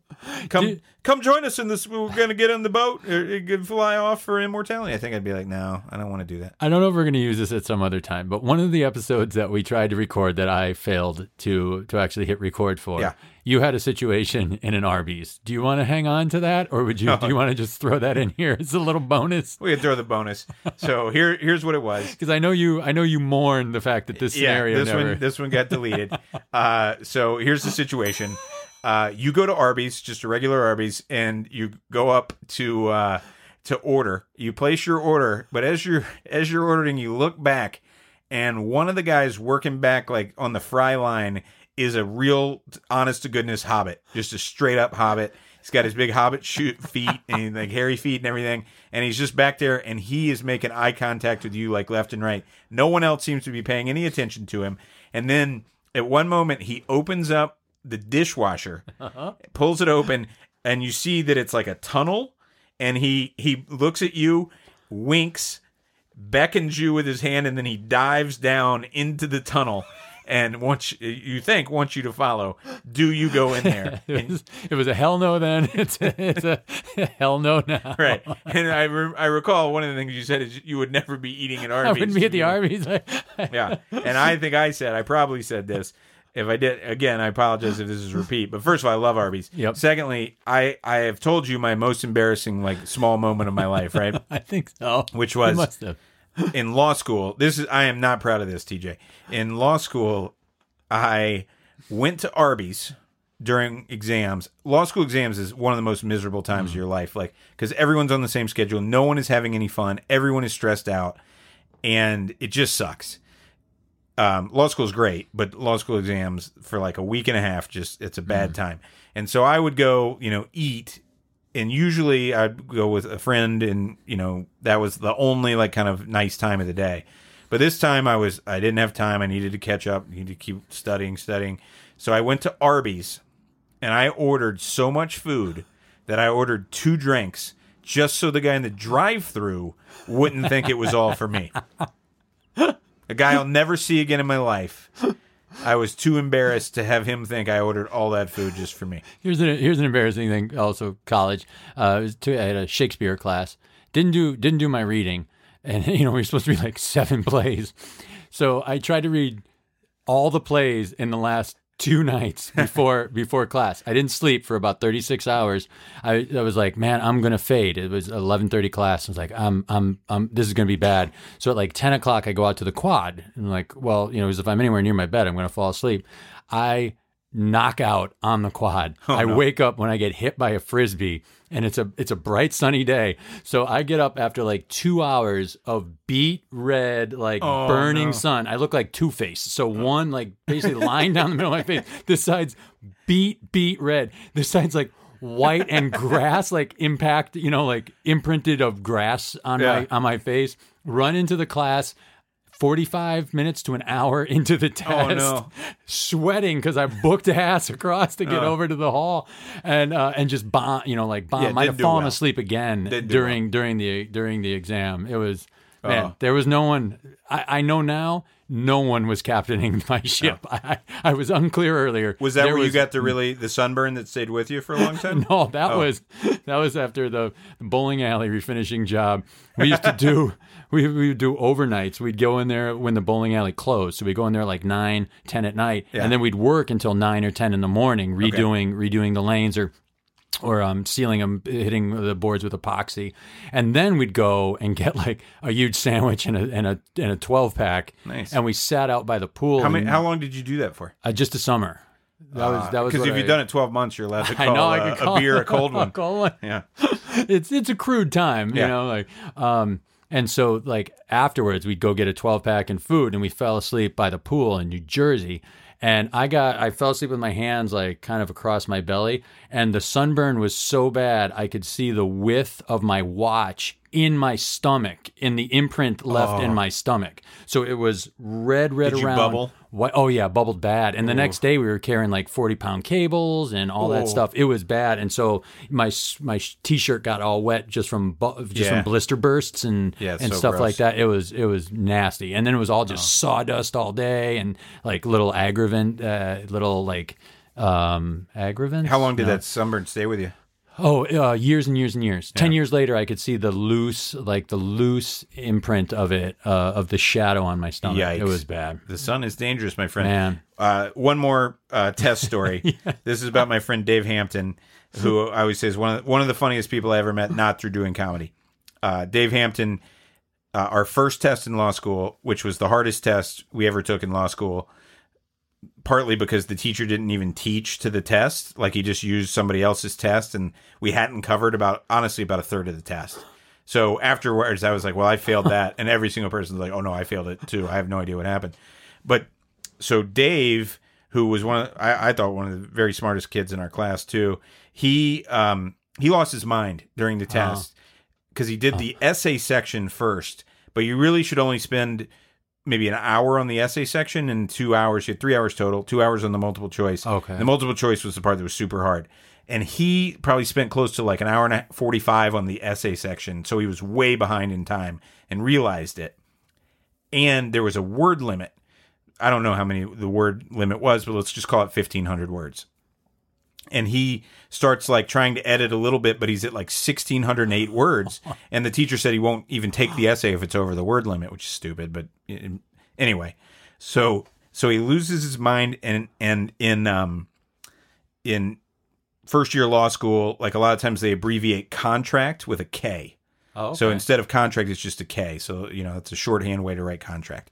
Come Dude. come join us in this. We're gonna get on the boat, or, or fly off for immortality." I think I'd be like, "No, I don't want to do that." I don't know if we're going to use this at some other time, but one of the episodes that we tried to record that I failed to to actually hit record for, Yeah. you had a situation in an Arby's. Do you want to hang on to that, or would you do you *laughs* want to just throw that in here as a little bonus? We could throw the bonus. So here here's what it was. *laughs* Because I know you, I know you mourn the fact that this scenario yeah, this never. one this one got deleted. uh, so here's the situation: uh, you go to Arby's, just a regular Arby's, and you go up to uh, to order. You place your order, but as you're as you're ordering, you look back, and one of the guys working back like on the fry line is a real honest to goodness hobbit, just a straight up hobbit. He's got his big hobbit shoot feet and *laughs* like hairy feet and everything, and he's just back there and he is making eye contact with you like left and right. No one else seems to be paying any attention to him. And then at one moment he opens up the dishwasher, uh-huh. pulls it open, and you see that it's like a tunnel. And he he looks at you, winks, beckons you with his hand, and then he dives down into the tunnel. And once you think wants you to follow, do you go in there? *laughs* it, was, it was a hell no then. *laughs* It's a, it's a *laughs* hell no now. right. And I re- I recall one of the things you said is you would never be eating at I wouldn't be at the Arby's. Yeah. And I think I said I probably said this. If I did again, I apologize if this is a repeat. But first of all, I love Arby's. Yep. Secondly, I I have told you my most embarrassing like small moment of my life, right? *laughs* I think so. Which was in law school. This is I am not proud of this, TJ. In law school, I went to Arby's during exams. Law school exams is one of the most miserable times of mm. your life, like because everyone's on the same schedule, no one is having any fun, everyone is stressed out, and it just sucks. Um, law school is great, but law school exams for like a week and a half, just it's a bad time. And so I would go, you know, eat and usually I'd go with a friend, and you know that was the only like kind of nice time of the day. But this time I was I didn't have time. I needed to catch up. Needed to keep studying, studying. So I went to Arby's, and I ordered so much food that I ordered two drinks just so the guy in the drive-through wouldn't think it was all for me. *laughs* A guy I'll never see again in my life. I was too embarrassed to have him think I ordered all that food just for me. Here's an here's an embarrassing thing. Also, college. Uh, I had a Shakespeare class. Didn't do didn't do my reading, and *laughs* you know we are supposed to read like seven *laughs* plays. So I tried to read all the plays in the last two nights *laughs* before before class. I didn't sleep for about 36 hours. I, I was like, man, I'm gonna fade. It was 11:30 class. I was like, I'm I'm I'm this is gonna be bad. So at like 10 o'clock, I go out to the quad and I'm like, well, you know, as if I'm anywhere near my bed, I'm gonna fall asleep. I knock out on the quad. Oh, I wake up when I get hit by a frisbee and it's a it's a bright sunny day. So I get up after like 2 hours of beet red like oh, burning no. sun. I look like Two-Face. So oh. one like basically lying down the middle of my face. *laughs* This side's beet beet red. This side's like white and grass like impact, you know, like imprinted of grass on Yeah. my on my face. Run into the class 45 minutes to an hour *laughs* into the test, Oh, no. sweating because I booked *laughs* ass across to get over to the hall, and uh, and just bomb, you know, like bomb. Yeah, Might have fallen well. asleep again Didn't do during during the during the exam. It was man, Oh. there was no one. I, I know now, no one was captaining *laughs* my ship. I, I was unclear earlier. Was that There where you got the really the sunburn that stayed with you for a long time? No, that Oh. was that was after the bowling alley refinishing job. We used to do we we would do overnights. We'd go in there when the bowling alley closed. So we'd go in there like 9, 10 at night, Yeah. and then we'd work until nine or ten in the morning, redoing redoing the lanes or or um, sealing them, hitting the boards with epoxy, and then we'd go and get like a huge sandwich and a and a and a twelve pack. Nice. And we sat out by the pool. How many? and- How long did you do that for? uh, just a summer. That was that was Because if I- you've done it twelve months, you're allowed to *laughs* I know I uh, call a beer a cold one. *laughs* cold one. Yeah. it's it's a crude time, you know, like um and so like afterwards we'd go get a 12 pack and food and we fell asleep by the pool in New Jersey. And I got I fell asleep with my hands like kind of across my belly, and the sunburn was so bad I could see the width of my watch in my stomach, in the imprint left in my stomach. So it was red, red Did you around. bubble? What? Oh yeah, bubbled bad. And the next day we were carrying like forty pound cables and all that Oh. stuff. It was bad, and so my my t shirt got all wet just from bu- just Yeah. from blister bursts and Yeah, and so stuff gross. like that. It was it was nasty, and then it was all just sawdust all day and like little aggravant, uh, little like um aggravants. How long did No. that sunburn stay with you? Oh, uh, years and years and years. Ten years later, I could see the loose, like the loose imprint of it, uh, of the shadow on my stomach. Yikes. It was bad, The sun is dangerous, my friend. man. Uh, one more uh, test story. *laughs* This is about my friend Dave Hampton, who I always say is one of one of the funniest people I ever met, not through doing comedy. Uh, Dave Hampton, uh, our first test in law school, which was the hardest test we ever took in law school, partly because the teacher didn't even teach to the test, like he just used somebody else's test, and we hadn't covered about honestly about a third of the test. So afterwards, I was like, "Well, I failed *laughs* that," and every single person's like, "Oh no, I failed it too. I have no idea what happened." But so Dave, who was one of I, I thought one of the very smartest kids in our class too, he um he lost his mind during the test because he did the essay section first. But you really should only spend maybe an hour on the essay section and two hours. You had three hours total, two hours on the multiple choice. Okay. The multiple choice was the part that was super hard. And he probably spent close to like an hour and a 45 on the essay section. So he was way behind in time and realized it. And there was a word limit. I don't know how many the word limit was, but let's just call it 1500 words. And he starts like trying to edit a little bit, but he's at like 1608 words. *laughs* And the teacher said he won't even take the essay if it's over the word limit, which is stupid. But anyway, so so he loses his mind, and and in um in first year law school, like a lot of times they abbreviate contract with a K. Oh, So instead of contract, it's just a K. So you know it's a shorthand way to write contract.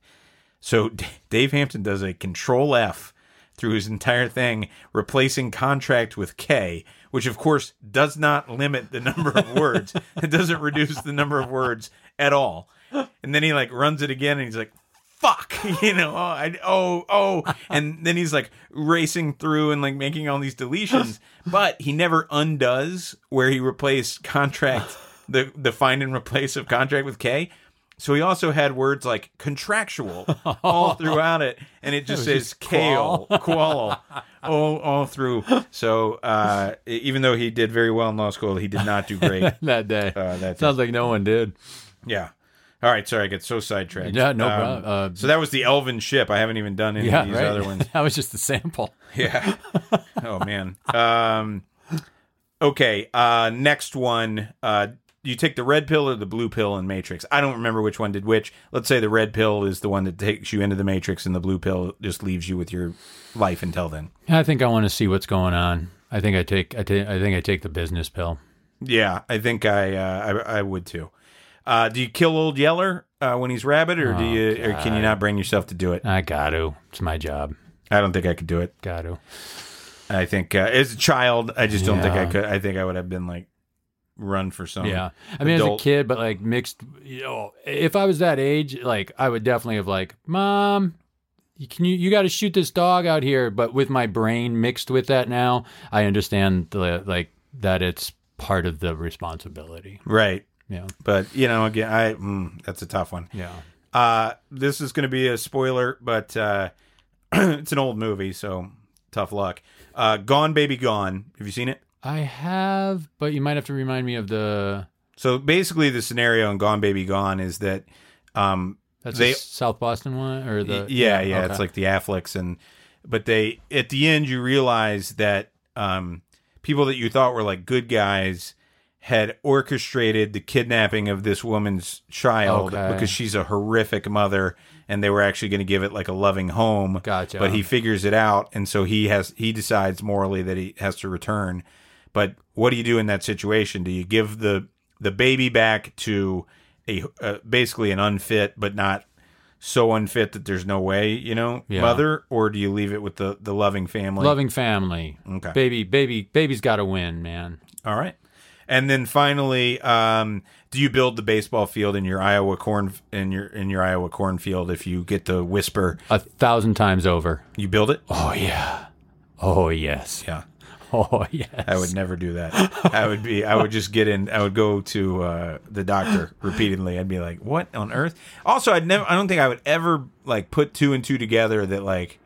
So D- *laughs* Dave Hampton does a Control F through his entire thing, replacing contract with K, which of course does not limit the number of *laughs* words. it doesn't reduce the number of words at all. And then he like runs it again, and he's like, "Fuck," *laughs* you know, oh, I, oh, oh, and then he's like racing through and like making all these deletions, *laughs* but he never undoes where he replaced contract the the find and replace of contract with K. So he also had words like contractual *laughs* all throughout it, and it just It says just kale, qual, *laughs* all all through. So uh, even though he did very well in law school, he did not do great. *laughs* that day. Uh, that Sounds like no one did. yeah. All right, sorry, I get so sidetracked. Yeah, no Um, problem. Uh, so that was the Elven ship. I haven't even done any yeah, of these right. other ones. that was just the sample. Yeah. oh man. Um. Okay. Uh. Next one. Uh. You take the red pill or the blue pill in Matrix. I don't remember which one did which. Let's say the red pill is the one that takes you into the Matrix, and the blue pill just leaves you with your life until then. I think I want to see what's going on. I think I take I, think I take the business pill. Yeah, I think I uh, I, I would too. Uh, do you kill Old Yeller uh, when he's rabbit, or do Oh, you, or can you not bring yourself to do it? I got to. It's my job. I don't think I could do it. Got to. I think uh, as a child, I just don't think I could. I think I would have been like run for some. Yeah. I mean, adult- as a kid, but like mixed, you know, if I was that age, like I would definitely have like, mom, can you, you got to shoot this dog out here. But with my brain mixed with that now, I understand the, like that it's part of the responsibility. right. Yeah. But you know, again, I mm, that's a tough one. Yeah. Uh, this is going to be a spoiler, but uh, *clears throat* it's an old movie, so tough luck. Uh, Gone Baby Gone. Have you seen it? I have, but you might have to remind me of the, So basically, the scenario in Gone Baby Gone is that um, that's They- the South Boston one or the, yeah, yeah, okay. it's like the Afflecks, and but they at the end you realize that um, people that you thought were like good guys had orchestrated the kidnapping of this woman's child Okay. because she's a horrific mother, and they were actually going to give it like a loving home. Gotcha. But he figures it out, and so he has he decides morally that he has to return. But what do you do in that situation? Do you give the the baby back to a uh, basically an unfit but not so unfit that there's no way, you know, Yeah. mother, or do you leave it with the the loving family? loving family. Okay. Baby, baby, baby's got to win, man. All right. And then finally, um, do you build the baseball field in your Iowa corn in your in your Iowa cornfield if you get the whisper? A thousand times over. You build it? Oh yeah. Oh yes. Yeah. Oh yes. *laughs* I would never do that. I would be. I would just get in. I would go to uh, the doctor repeatedly. I'd be like, "What on earth?" Also, I'd never. I don't think I would ever like put two and two together. That like,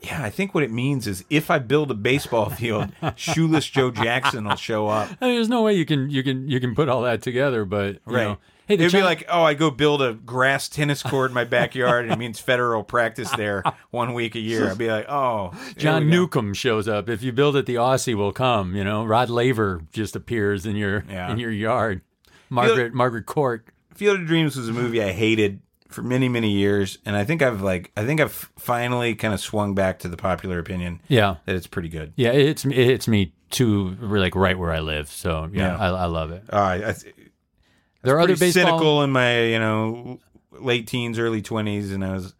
yeah, I think what it means is if I build a baseball *laughs* field, shoeless Joe Jackson will show up. I mean, there's no way you can you can you can put all that together, but you Right. know, hey, It'd be like, oh, I go build a grass tennis court in my backyard, and it means Federer'll practice there *laughs* one week a year. I'd be like, oh, John. Newcombe shows up. If you build it, the Aussie will come. You know, Rod Laver just appears in your Yeah. in your yard. Margaret Margaret Court. Field of Dreams was a movie I hated for many, many years, and I think I've like, I think I've finally kind of swung back to the popular opinion Yeah, that it's pretty good. yeah. It's it hits me too, like right where I live. So yeah, Yeah. I, I love it. Uh, I, I, There are other baseball. cynical in my you know late teens, early twenties, and I was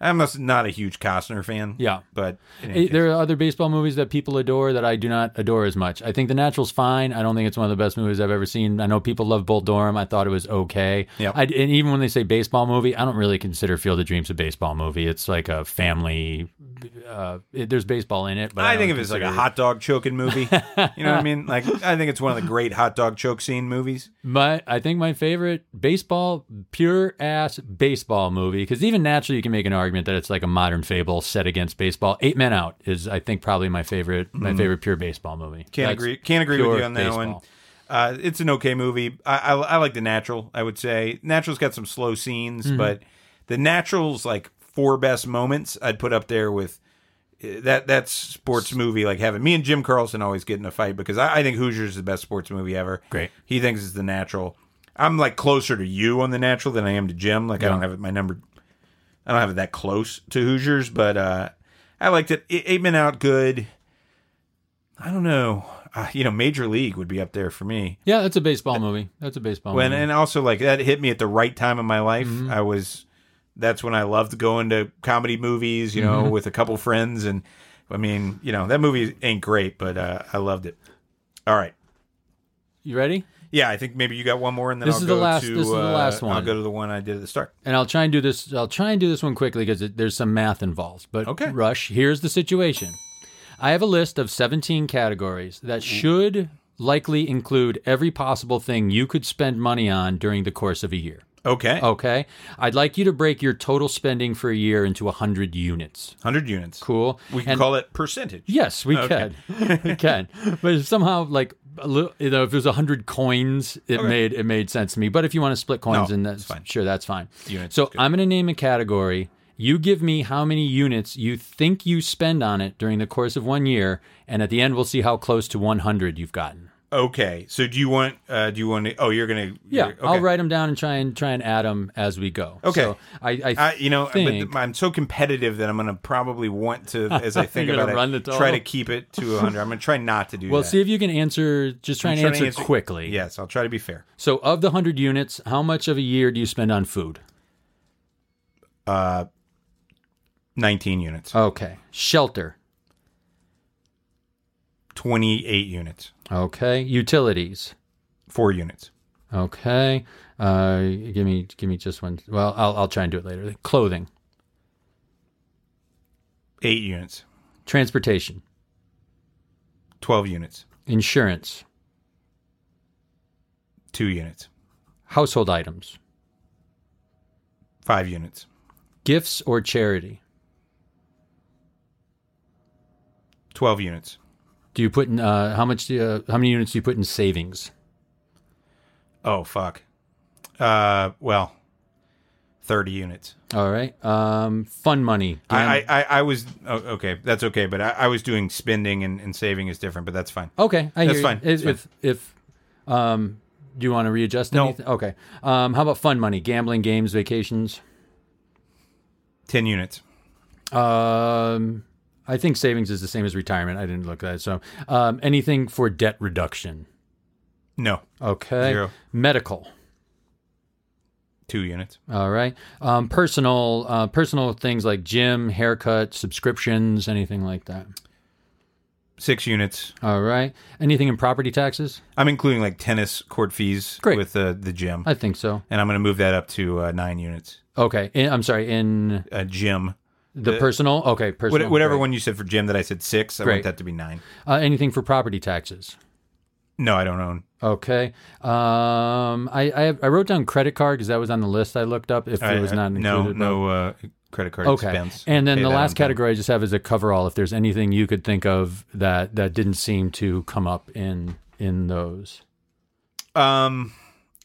I'm not- not a huge Costner fan. Yeah. but any Eh, There are other baseball movies that people adore that I do not adore as much. I think The Natural's fine. I don't think it's one of the best movies I've ever seen. I know people love Bull Durham. I thought it was okay. Yep. I, and even when they say baseball movie, I don't really consider Field of Dreams a baseball movie. It's like a family. Uh, it, there's baseball in it, but I, I think it's like a hot dog choking movie, *laughs* you know what I mean? Like I think it's one of the great hot dog choke scene movies. My, I think my favorite baseball, pure ass baseball movie, because even naturally you can make an argument that it's like a modern fable set against baseball. Eight Men Out is, I think, probably my favorite, my favorite pure baseball movie. Can't That's agree. Can't agree with you on that one. Uh, it's an okay movie. I, I I like the Natural. I would say Natural's got some slow scenes, Mm-hmm. but the Natural's like four best moments. I'd put up there with uh, that. That's sports movie like heaven. Me and Jim Carlson always get in a fight because I, I think Hoosiers is the best sports movie ever. Great. He thinks it's the Natural. I'm like closer to you on the Natural than I am to Jim. Like I don't have it my number. I don't have it that close to Hoosiers, but uh, I liked it. Eight Eight Men Out, good. I don't know. Uh, you know, Major League would be up there for me. Yeah, that's a baseball movie. That's a baseball When movie. and also like that hit me at the right time in my life. Mm-hmm. I was that's when I loved going to comedy movies, you Mm-hmm. know, with a couple friends and I mean, you know, that movie ain't great, but uh, I loved it. All right. You ready? Yeah, I think maybe you got one more and then This I'll is go the last- to this is the uh, one. I'll go to the one I did at the start. And I'll try and do this. I'll try and do this one quickly because there's some math involved. But Okay. Rush, here's the situation. I have a list of 17 categories that should likely include every possible thing you could spend money on during the course of a year. Okay. Okay. I'd like you to break your total spending for a year into 100 units. 100 units. Cool. We can And- call it percentage. Yes, we Okay. can. we can. But somehow, like, a little, you know, if there's a hundred coins, it Okay. made it made sense to me. But if you want to split coins, No, and that's fine. sure, that's fine. Units so. I'm going to name a category. You give me how many units you think you spend on it during the course of one year, and at the end, we'll see how close to 100 you've gotten. Okay. So do you want uh do you want to Oh, you're going to Yeah, okay. I'll write them down and try and try and add them as we go. Okay. So I, I, I, you know, think- but I'm so competitive that I'm going to probably want to, *laughs* as I think You're about run the it, try to keep it to 100. I'm going to try not to do that. well, that. see if you can answer. Just try and trying to answer, quickly. Yes, I'll try to be fair. So, of the hundred units, how much of a year do you spend on food? Uh, 19 units, Okay. Shelter. 28 units, Okay. Utilities. four units, Okay. Uh, give me give me just one. Well, I'll I'll try and do it later. Clothing. eight units, Transportation. 12 units, Insurance. two units, Household items. five units, Gifts or charity. 12 units, Do you put in uh, how much? Do you, how many units do you put in savings? oh, fuck. Uh, well, 30 units. All right. Um, fun money. I, I, I, I was, oh, okay, that's okay, but I, I was doing spending and, and saving is different, but that's fine. Okay, I That's hear you. fine, If, that's if if um, do you want to readjust No. anything? Okay. Um, how about fun money? Gambling, games, vacations. 10 units, Um, I think savings is the same as retirement. I didn't look at it. So, um, anything for debt reduction. no, Okay. Zero. Medical. two units, All right. Um, personal, uh, personal things like gym, haircut, subscriptions, anything like that. six units. All right. Anything in property taxes? I'm including like tennis court fees Great. with uh, the gym, I think so. and I'm going to move that up to uh, nine units. Okay. In, I'm sorry. In A gym, the, The- personal. Okay. Personal. whatever great. one you said for gym that I said six, I Great. want that to be nine. Uh, anything for property taxes? No, I don't own. Okay. Um, I I, I wrote down credit card because that was on the list I looked up. If I- it was not included. no, no uh, credit card Okay. expense. And then the last category I just have is a coverall. If there's anything you could think of that that didn't seem to come up in in those. Um,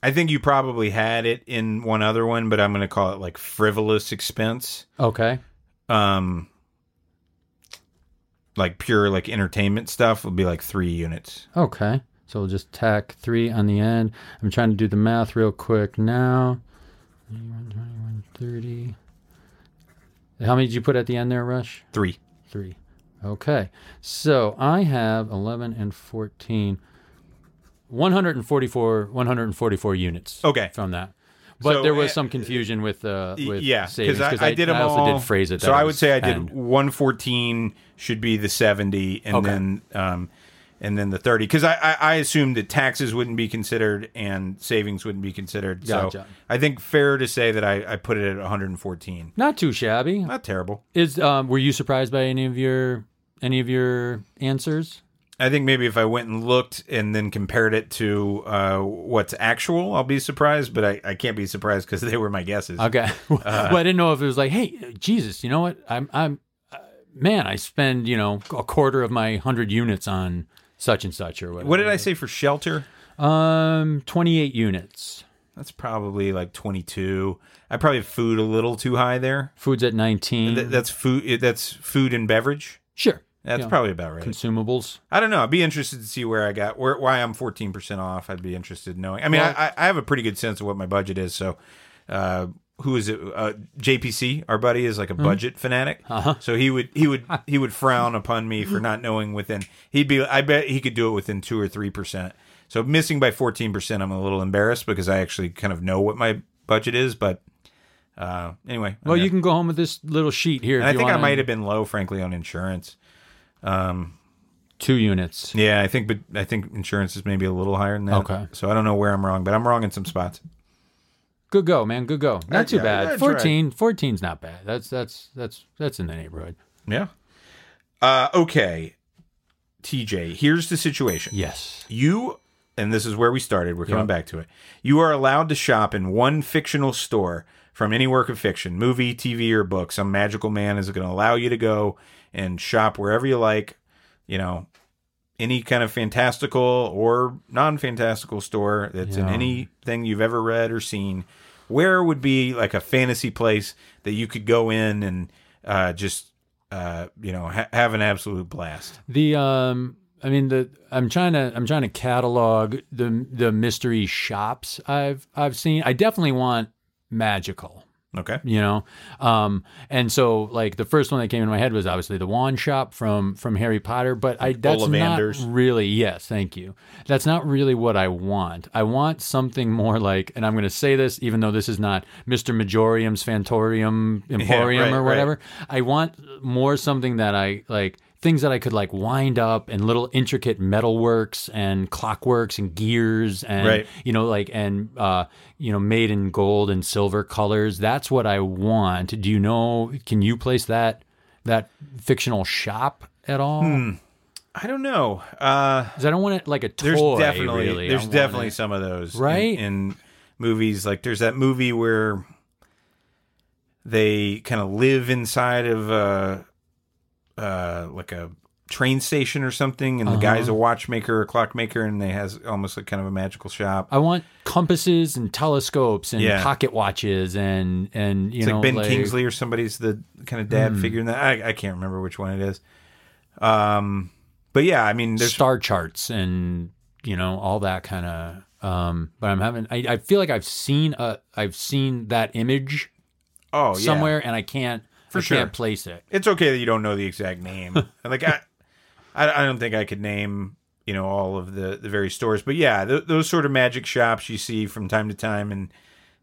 I think you probably had it in one other one, but I'm going to call it like frivolous expense. Okay. Um, like pure like entertainment stuff would be like three units. Okay. So we'll just tack three on the end. I'm trying to do the math real quick now. 21, 21, 30. How many did you put at the end there, Rush? Three. Three. Okay. So I have 11 and 14. 144, 144 units Okay. from that. But So, there was some confusion with uh, with yeah, savings because I, I did them I also all. did phrase it. So I would say I did 114 should be the 70, and Okay. then um, and then the 30 because I, I I assumed that taxes wouldn't be considered and savings wouldn't be considered. So I think fair to say that I, I put it at 114. Not too shabby. Not terrible. Is um, were you surprised by any of your any of your answers? I think maybe if I went and looked and then compared it to uh, what's actual, I'll be surprised. But I, I can't be surprised because *laughs* they were my guesses. Okay. *laughs* well, I didn't know if it was like, hey, Jesus, you know what? I'm, I'm, uh, man, I spend, you know, a quarter of my hundred units on such and such or whatever. What did I say for shelter? Um, 28 units. That's probably like 22. I probably have food a little too high there. Food's at 19. Th- that's food. That's food and beverage. sure. That's probably about right. Consumables. I don't know. I'd be interested to see where I got where why I'm 14 percent off. I'd be interested in knowing. I mean, Well- I, I have a pretty good sense of what my budget is. So, uh, who is it? Uh, JPC, our buddy, is like a budget fanatic. Hmm. Uh-huh. So he would he would *laughs* he would frown upon me for not knowing within. He'd be. I bet he could do it within two or three percent. So missing by 14 percent, I'm a little embarrassed because I actually kind of know what my budget is. But uh, anyway, Well, you can go home with this little sheet here. I think I might have been low, frankly, on insurance. Two units. Yeah, I think, but I think insurance is maybe a little higher than that. Okay. So I don't know where I'm wrong, but I'm wrong in some spots. Good go, man. Good go. Not too yeah, bad. that's right. 14. 14's not bad. That's that's that's that's in the neighborhood. Yeah. Uh, okay, TJ. Here's the situation. Yes. You, and this is where we started. We're coming Yep. back to it. You are allowed to shop in one fictional store from any work of fiction, movie, TV, or book. Some magical man is going to allow you to go and shop wherever you like. You know, any kind of fantastical or non-fantastical store that's in anything you've ever read or seen. Where would be like a fantasy place that you could go in and uh, just uh, you know ha- have an absolute blast? The um I mean the I'm trying to I'm trying to catalog the the mystery shops I've I've seen. I definitely want magical. Okay. you know um and so like the first one that came in my head was obviously the wand shop from from harry potter but i that's Ollivanders. not really yes thank you that's not really what i want i want something more like and i'm going to say this even though this is not mr Magorium's fantorium *laughs* emporium right, or right. whatever i want more something that i like things that I could like wind up and little intricate metalworks and clockworks and gears and Right. you know like and uh you know made in gold and silver colors that's what i want do you know can you place that that fictional shop at all Hmm. I don't know. Uh, i don't want it like a toy there's definitely really. There's definitely it- some of those in- Right? in, movies. Like there's that movie where they kind of live inside of uh, uh, like a train station or something, and the Uh-huh. guy's a watchmaker or clockmaker, and they has almost like kind of a magical shop. I want compasses and telescopes and Yeah. pocket watches and and you It's know like Ben like- Kingsley or somebody's the kind of dad Hmm. figure in that. I, I can't remember which one it is. Um, but yeah, I mean, there's star charts and you know all that kind of um but i'm having I, I feel like i've seen uh i've seen that image oh yeah. somewhere and i can't For I sure. can't place it it's okay that you don't know the exact name. *laughs* like I, I, I don't think I could name you know all of the the various stores, but yeah, th- those sort of magic shops you see from time to time in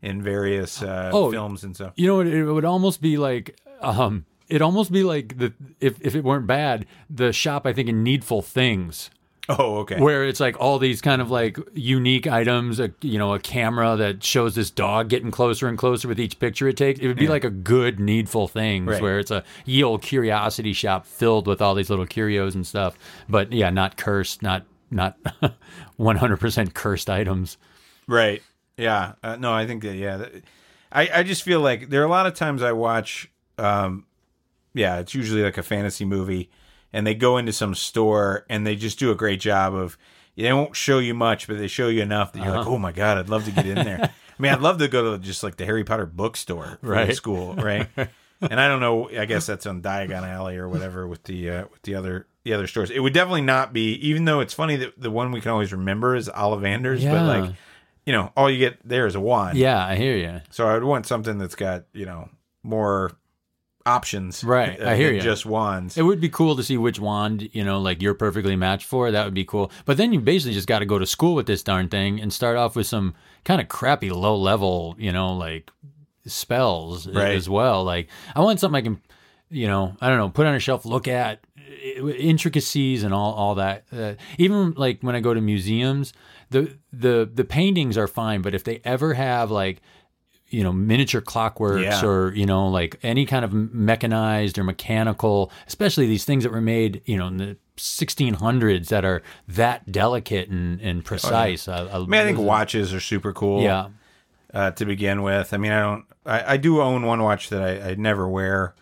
in various uh, Oh, films and stuff. you know it, it would almost be like um it almost be like the if if it weren't bad, the shop I think in Needful Things. Oh, okay. Where it's like all these kind of like unique items, a you know, a camera that shows this dog getting closer and closer with each picture it takes. It would be like a good needful things Right. where it's a ye old curiosity shop filled with all these little curios and stuff. But yeah, not cursed, not not *laughs* one hundred percent cursed items. Right. Yeah. Uh, no, I think that. Yeah. I I just feel like there are a lot of times I watch. Um, yeah, it's usually like a fantasy movie, and they go into some store and they just do a great job of. They won't show you much, but they show you enough that you're Uh-huh. like, oh my god, I'd love to get in there. I mean, I'd love to go to just like the Harry Potter bookstore Right. school, right? and I don't know. I guess that's on Diagon Alley or whatever with the uh, with the other the other stores. It would definitely not be. Even though it's funny that the one we can always remember is Ollivander's, but like you know, all you get there is a wand. Yeah, I hear you. So I would want something that's got you know more options. Right, *laughs* I hear you. Just wands. It would be cool to see which wand, you know, like you're perfectly matched for. That would be cool. But then you basically just got to go to school with this darn thing and start off with some kind of crappy low level, you know, like spells Right. as well. Like I want something I can, you know, I don't know, put on a shelf, look at intricacies and all all that. Uh, even like when I go to museums, the the the paintings are fine, but if they ever have like you know miniature clockworks Yeah. or you know like any kind of mechanized or mechanical especially these things that were made you know in the 1600s that are that delicate and, and precise I, I mean, I think watches are super cool. yeah uh, to begin with. I mean, I don't. I, I do own one watch that I, I never wear,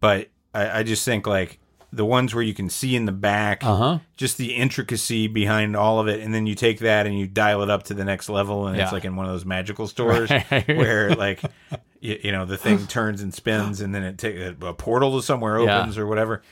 but I, I just think like the ones where you can see in the back, uh-huh just the intricacy behind all of it, and then you take that and you dial it up to the next level, and Yeah. it's like in one of those magical stores *laughs* Right. where like. *laughs* You, you know the thing turns and spins, and then it takes a portal to somewhere Yeah. opens or whatever.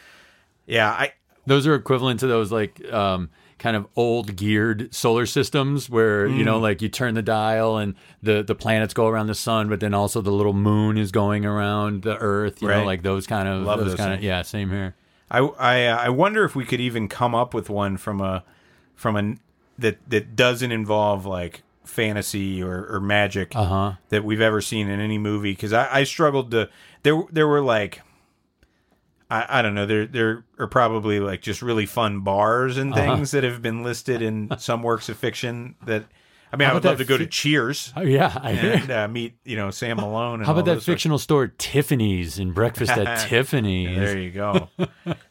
Yeah, I those are equivalent to those like um kind of old geared solar systems where you Mm. know like you turn the dial and the the planets go around the sun but then also the little moon is going around the earth you know Right. like those kind of Love those, those kind of yeah same here I I uh, I wonder if we could even come up with one from a from a that that doesn't involve like fantasy or, or magic uh-huh that we've ever seen in any movie because I, I struggled to there there were like I, I don't know there there are probably like just really fun bars and Uh-huh. things that have been listed in some works of fiction that I mean How I would love to go to Cheers oh, yeah *laughs* and uh, meet you know Sam Malone. And How about that fictional store Tiffany's and breakfast at *laughs* Tiffany's? There you go.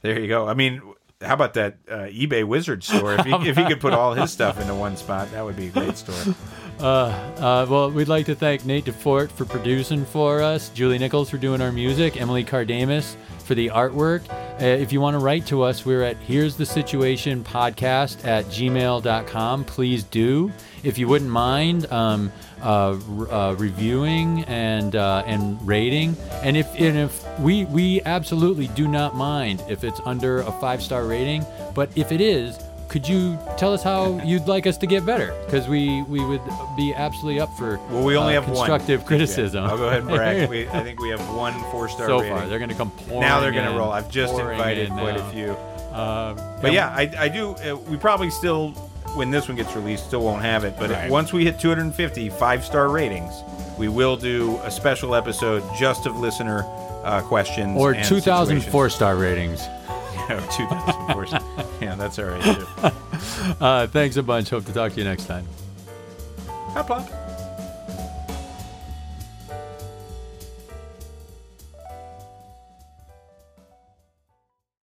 there you go. I mean, how about that uh, eBay wizard store? If he, *laughs* if he could put all his stuff into one spot, that would be a great store. Uh, uh, well, we'd like to thank Nate DeFort for producing for us, Julie Nichols for doing our music, Emily Cardamus for the artwork. Uh, if you want to write to us, we're at here's the situation podcast at gmail.com. Please do. If you wouldn't mind um, uh, uh, reviewing and uh, and rating, and if and if we we absolutely do not mind if it's under a five star rating, but if it is, could you tell us how you'd like us to get better? Because we, we would be absolutely up for Well, we only uh, have one. constructive criticism. I'll go ahead and brag. *laughs* We, I think we have one four star so rating. far, they're going to come pouring now they're going to roll. I've just invited in quite now. a few. Uh, But yeah, I, I do. Uh, we probably still, when this one gets released, still won't have it. But Right. once we hit 250 five star ratings, we will do a special episode just of listener uh, questions or and 2,004 star ratings. *laughs* Yeah, 2004. yeah, that's all right too. *laughs* Uh, thanks a bunch. Hope to talk to you next time. Hop, hop.